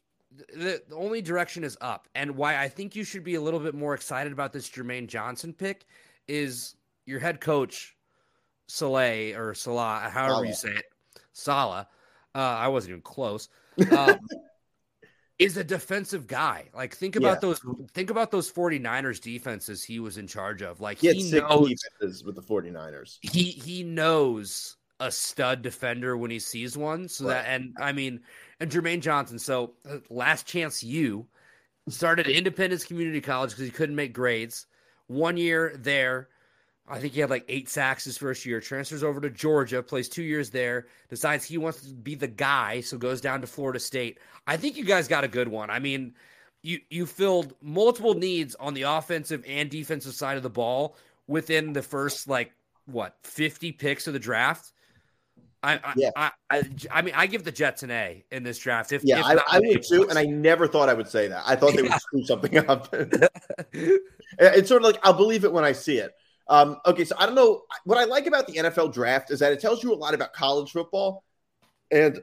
the, the only direction is up, and why I think you should be a little bit more excited about this Jermaine Johnson pick is your head coach Saleh or Salah, however Salah. you say it, Salah. Uh, I wasn't even close um, is a defensive guy. Like think about yeah. those think about those 49ers defenses he was in charge of. Like he, he knows defenses with the 49ers. He he knows a stud defender when he sees one. So right. that and I mean and Jermaine Johnson. So uh, last chance you started Independence Community College because he couldn't make grades. One year there, I think he had like eight sacks his first year. Transfers over to Georgia, plays two years there, decides he wants to be the guy, so goes down to Florida State. I think you guys got a good one. I mean, you you filled multiple needs on the offensive and defensive side of the ball within the first like what fifty picks of the draft. I, I, yeah. I, I, I, mean, I give the Jets an A in this draft. If, yeah, if I, I would too, and I never thought I would say that. I thought they would screw something up. it's sort of like I'll believe it when I see it. Um, okay, so I don't know. What I like about the NFL draft is that it tells you a lot about college football. And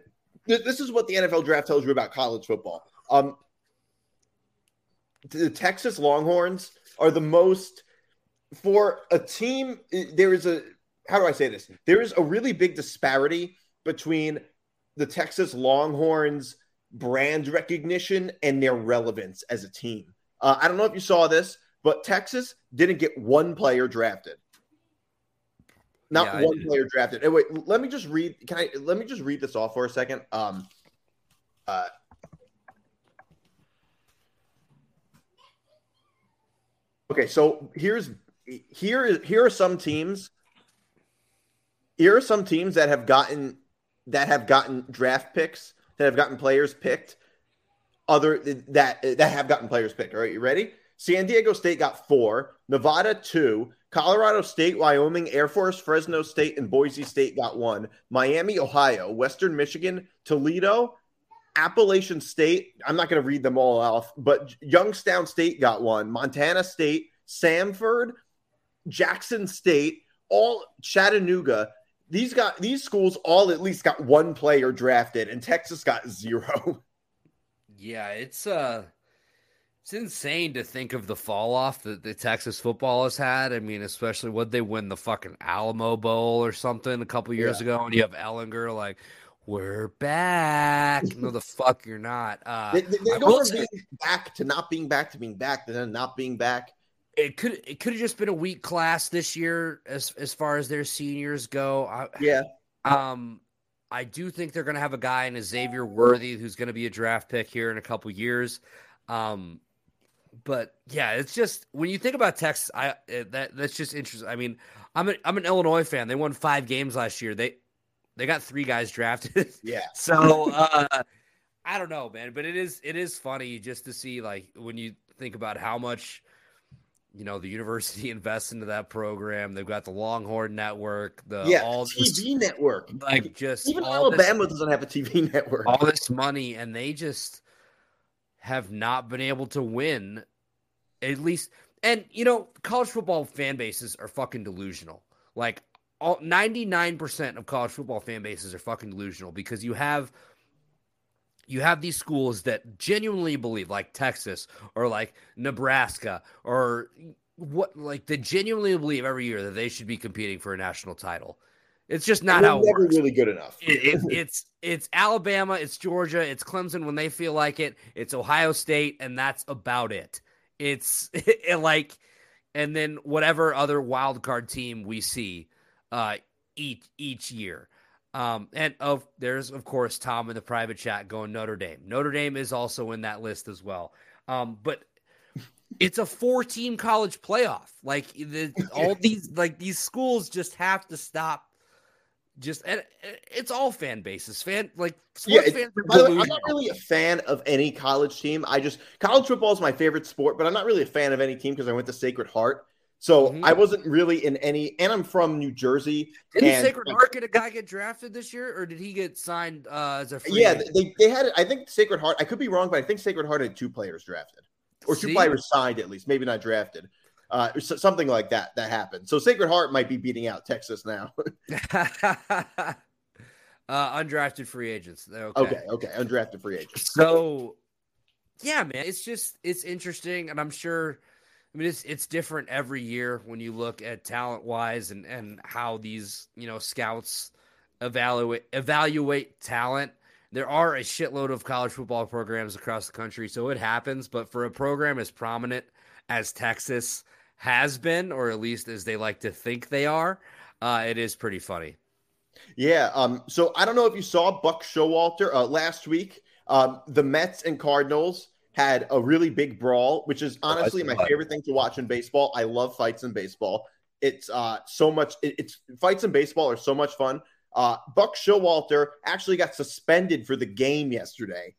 th- this is what the NFL draft tells you about college football. Um, the Texas Longhorns are the most for a team. There is a how do I say this? There is a really big disparity between the Texas Longhorns brand recognition and their relevance as a team. Uh, I don't know if you saw this, but Texas didn't get one player drafted. Not yeah, one player drafted. Hey, wait, let me just read. Can I? Let me just read this off for a second. Um, uh, okay, so here's here is here are some teams. Here are some teams that have gotten that have gotten draft picks that have gotten players picked. Other that that have gotten players picked. All right, you ready? San Diego State got four, Nevada two, Colorado State, Wyoming, Air Force, Fresno State, and Boise State got one. Miami, Ohio, Western Michigan, Toledo, Appalachian State. I'm not going to read them all off, but Youngstown State got one. Montana State, Samford, Jackson State, all Chattanooga. These got these schools all at least got one player drafted, and Texas got zero. Yeah, it's uh it's insane to think of the fall off that the Texas football has had. I mean, especially when they win the fucking Alamo Bowl or something a couple years yeah. ago, and you have Ehlinger like, "We're back." no, the fuck you're not. Uh, they, they, they go from being back to not being back to being back to then not being back. It could it could have just been a weak class this year as as far as their seniors go. I, yeah. Um, I do think they're going to have a guy in Xavier Worthy who's going to be a draft pick here in a couple years. Um, but yeah, it's just when you think about Texas, I eh, that that's just interesting. I mean, I'm an I'm an Illinois fan. They won five games last year. They they got three guys drafted. Yeah. so uh, I don't know, man, but it is it is funny just to see like when you think about how much you know the university invests into that program. They've got the Longhorn Network, the yeah, all TV this, network. Like just even Alabama this, doesn't have a TV network. All this money, and they just have not been able to win at least and you know college football fan bases are fucking delusional. Like all 99% of college football fan bases are fucking delusional because you have you have these schools that genuinely believe like Texas or like Nebraska or what like they genuinely believe every year that they should be competing for a national title it's just not how it never works. really good enough. it, it, it's it's Alabama, it's Georgia, it's Clemson when they feel like it. It's Ohio State, and that's about it. It's it, like, and then whatever other wild card team we see uh, each each year. Um, and of there's of course Tom in the private chat going Notre Dame. Notre Dame is also in that list as well. Um, but it's a four team college playoff. Like the, all these like these schools just have to stop just and it's all fan bases. Fan like yeah, fans I'm not really a fan of any college team. I just college football is my favorite sport, but I'm not really a fan of any team because I went to Sacred Heart. So mm-hmm. I wasn't really in any, and I'm from New Jersey. Did Sacred Heart get a guy get drafted this year, or did he get signed uh, as a free? Yeah, they, they had. I think Sacred Heart. I could be wrong, but I think Sacred Heart had two players drafted, or two See? players signed at least, maybe not drafted uh, something like that that happened. So Sacred Heart might be beating out Texas now. uh, undrafted free agents. Okay. okay, okay, undrafted free agents. So, yeah, man, it's just it's interesting, and I'm sure. I mean, it's it's different every year when you look at talent wise and and how these you know scouts evaluate evaluate talent. There are a shitload of college football programs across the country, so it happens. But for a program as prominent as Texas, has been, or at least as they like to think they are, uh, it is pretty funny. Yeah. Um, so I don't know if you saw Buck Showalter uh, last week. Um, the Mets and Cardinals had a really big brawl, which is oh, honestly oh, my favorite thing to watch in baseball. I love fights in baseball. It's uh, so much. It, it's fights in baseball are so much fun. Uh, Buck Showalter actually got suspended for the game yesterday.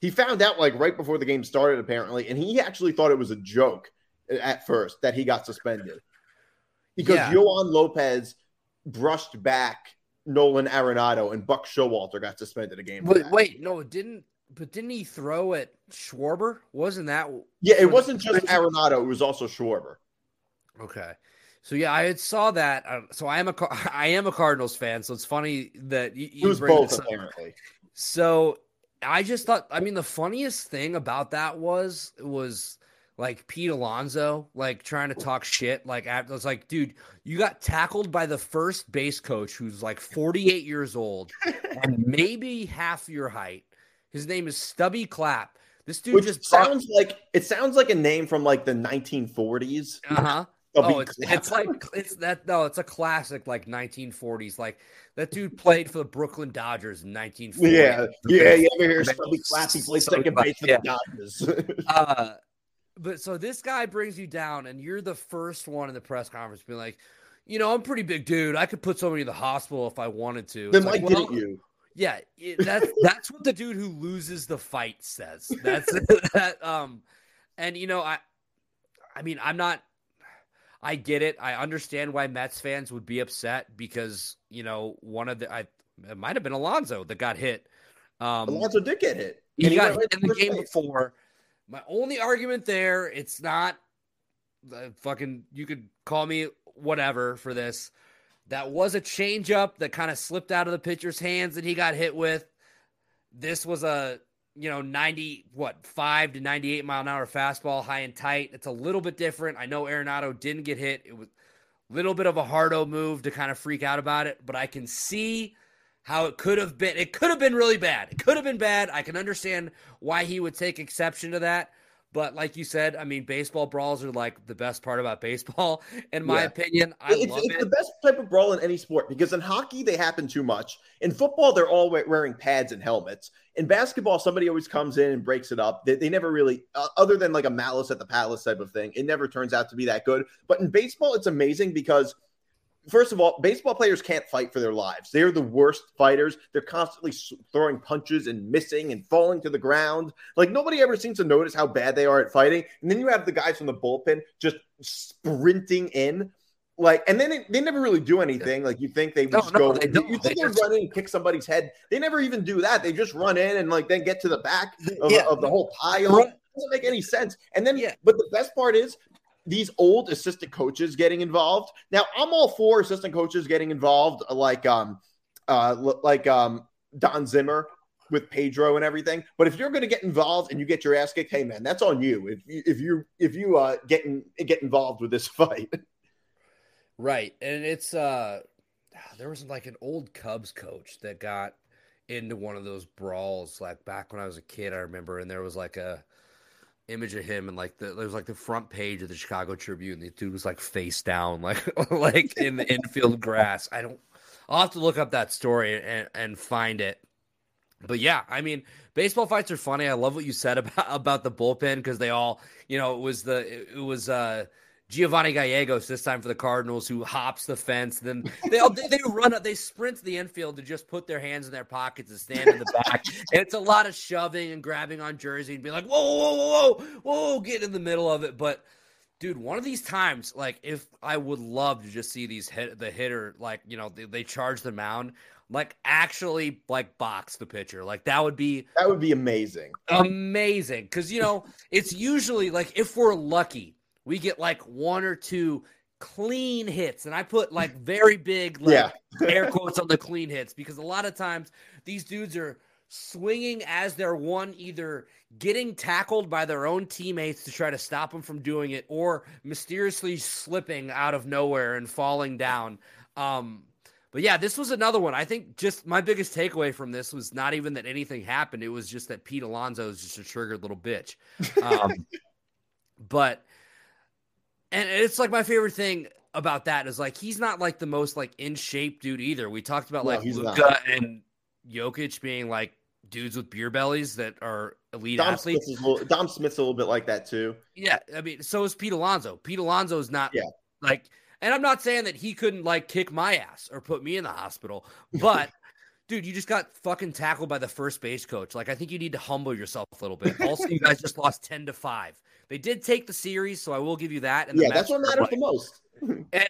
He found out like right before the game started, apparently, and he actually thought it was a joke at first that he got suspended because yeah. Lopez brushed back Nolan Arenado and Buck Showalter got suspended a game. Wait, wait, no, it didn't but didn't he throw at Schwarber? Wasn't that? Yeah, it wasn't just Arenado; it was also Schwarber. Okay, so yeah, I saw that. Uh, so I am a I am a Cardinals fan. So it's funny that you, you it both apparently. So I just thought. I mean, the funniest thing about that was was like Pete Alonso, like trying to talk shit. Like I was like, dude, you got tackled by the first base coach who's like 48 years old and maybe half your height. His name is Stubby Clapp. This dude Which just sounds like it sounds like a name from like the 1940s. Uh huh. Oh, it's, it's like it's that no, it's a classic like 1940s. Like that dude played for the Brooklyn Dodgers in 1940. Yeah, yeah. You ever hear Stubby Clapp? He plays second base for yeah. the Dodgers. Uh, but so this guy brings you down, and you're the first one in the press conference being like, you know, I'm pretty big dude. I could put somebody in the hospital if I wanted to. then It's why like, well, you? Yeah, it, that's that's what the dude who loses the fight says. That's that. Um, and you know, I, I mean, I'm not. I get it. I understand why Mets fans would be upset because you know one of the I it might have been Alonso that got hit. Um, Alonso did get hit. he And got hit in the game before. My only argument there, it's not uh, fucking. You could call me whatever for this. That was a changeup that kind of slipped out of the pitcher's hands and he got hit with. This was a you know ninety what five to ninety eight mile an hour fastball, high and tight. It's a little bit different. I know Arenado didn't get hit. It was a little bit of a hardo move to kind of freak out about it, but I can see how it could have been. It could have been really bad. It could have been bad. I can understand why he would take exception to that. But like you said, I mean, baseball brawls are like the best part about baseball, in my Yeah. opinion. I it's, love it's it. the best type of brawl in any sport because in hockey they happen too much. In football, they're all wearing pads and helmets. In basketball, somebody always comes in and breaks it up. They, they never really, uh, other than like a malice at the palace type of thing, it never turns out to be that good. But in baseball, it's amazing because. First of all, baseball players can't fight for their lives. They're the worst fighters. They're constantly throwing punches and missing and falling to the ground. Like nobody ever seems to notice how bad they are at fighting. And then you have the guys from the bullpen just sprinting in like, and then they, they never really do anything. Like you think they No, just no, go, they don't. you think They they just- run in and kick somebody's head. They never even do that. They just run in and like then get to the back of, Yeah. of the whole pile. Right. It doesn't make any sense. And then, Yeah. but the best part is these old assistant coaches getting involved. Now, I'm all for assistant coaches getting involved, like um, uh, like um, Don Zimmer with Pedro and everything. But if you're going to get involved and you get your ass kicked, hey man, that's on you. If you if you if you uh get in, get involved with this fight, Right. And it's uh there was like an old Cubs coach that got into one of those brawls like back when I was a kid, I remember, and there was like a image of him and like the there was like the front page of the Chicago Tribune. The dude was like face down, like like in the infield grass. I don't I'll have to look up that story and, and find it. But yeah, I mean, baseball fights are funny. I love what you said about about the bullpen because they all, you know, it was the it, it was uh Giovanny Gallegos this time for the Cardinals who hops the fence. Then they all they, they run up, they sprint to the infield to just put their hands in their pockets and stand in the back. and it's a lot of shoving and grabbing on jersey and be like, whoa, whoa, whoa, whoa, whoa, get in the middle of it. But dude, one of these times, like if I would love to just see these hit the hitter, like you know, they, they charge the mound, like actually like box the pitcher. Like that would be that would be amazing. amazing because you know it's usually like if we're lucky we get like one or two clean hits and i put like very big like Yeah. air quotes on the clean hits because a lot of times these dudes are swinging as they're one either getting tackled by their own teammates to try to stop them from doing it or mysteriously slipping out of nowhere and falling down um but yeah, this was another one. I think just my biggest takeaway from this was not even that anything happened. It was just that Pete Alonso is just a triggered little bitch. Um, but and it's like my favorite thing about that is like he's not like the most like in shape dude either. We talked about No, like he's not. Luka and Jokic being like dudes with beer bellies that are elite Dom athletes. Smith is little, Dom Smith's a little bit like that too. Yeah, I mean, so is Pete Alonso. Pete Alonso is not Yeah. like, and I'm not saying that he couldn't like kick my ass or put me in the hospital, but dude, you just got fucking tackled by the first base coach. Like, I think you need to humble yourself a little bit. Also, you guys just lost ten to five. They did take the series, so I will give you that. And yeah, Mets that's what matters the most. And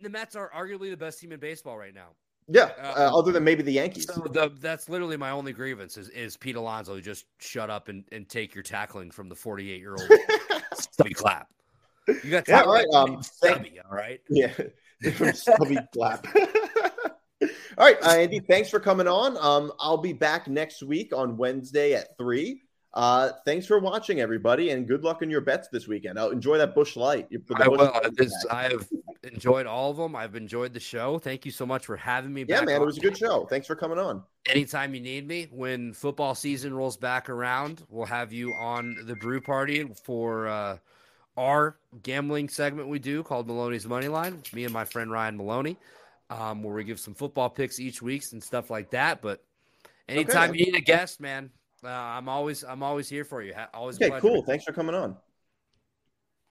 the Mets are arguably the best team in baseball right now. Yeah, Uh, uh, other than maybe the Yankees. So the, that's literally my only grievance is, is Pete Alonso. Just shut up and, and take your tackling from the 48 year old Stubby Clapp. You got Yeah, all right, um, stubby, all right. Yeah, Stubby Clapp. All right, uh, Andy, thanks for coming on. Um, I'll be back next week on Wednesday at three. Uh, thanks for watching, everybody, and good luck in your bets this weekend. I'll enjoy that Busch Light. I will. This, I have enjoyed all of them. I've enjoyed the show. Thank you so much for having me. Yeah, man, it was a good show. Thanks for coming on. Anytime you need me, when football season rolls back around, we'll have you on the brew party for uh, our gambling segment we do called Maloney's Money Line. Me and my friend Ryan Maloney, um, where we give some football picks each week and stuff like that. But anytime okay. you need a guest, man, uh, I'm always I'm always here for you. Always okay. Cool. Thanks for coming on.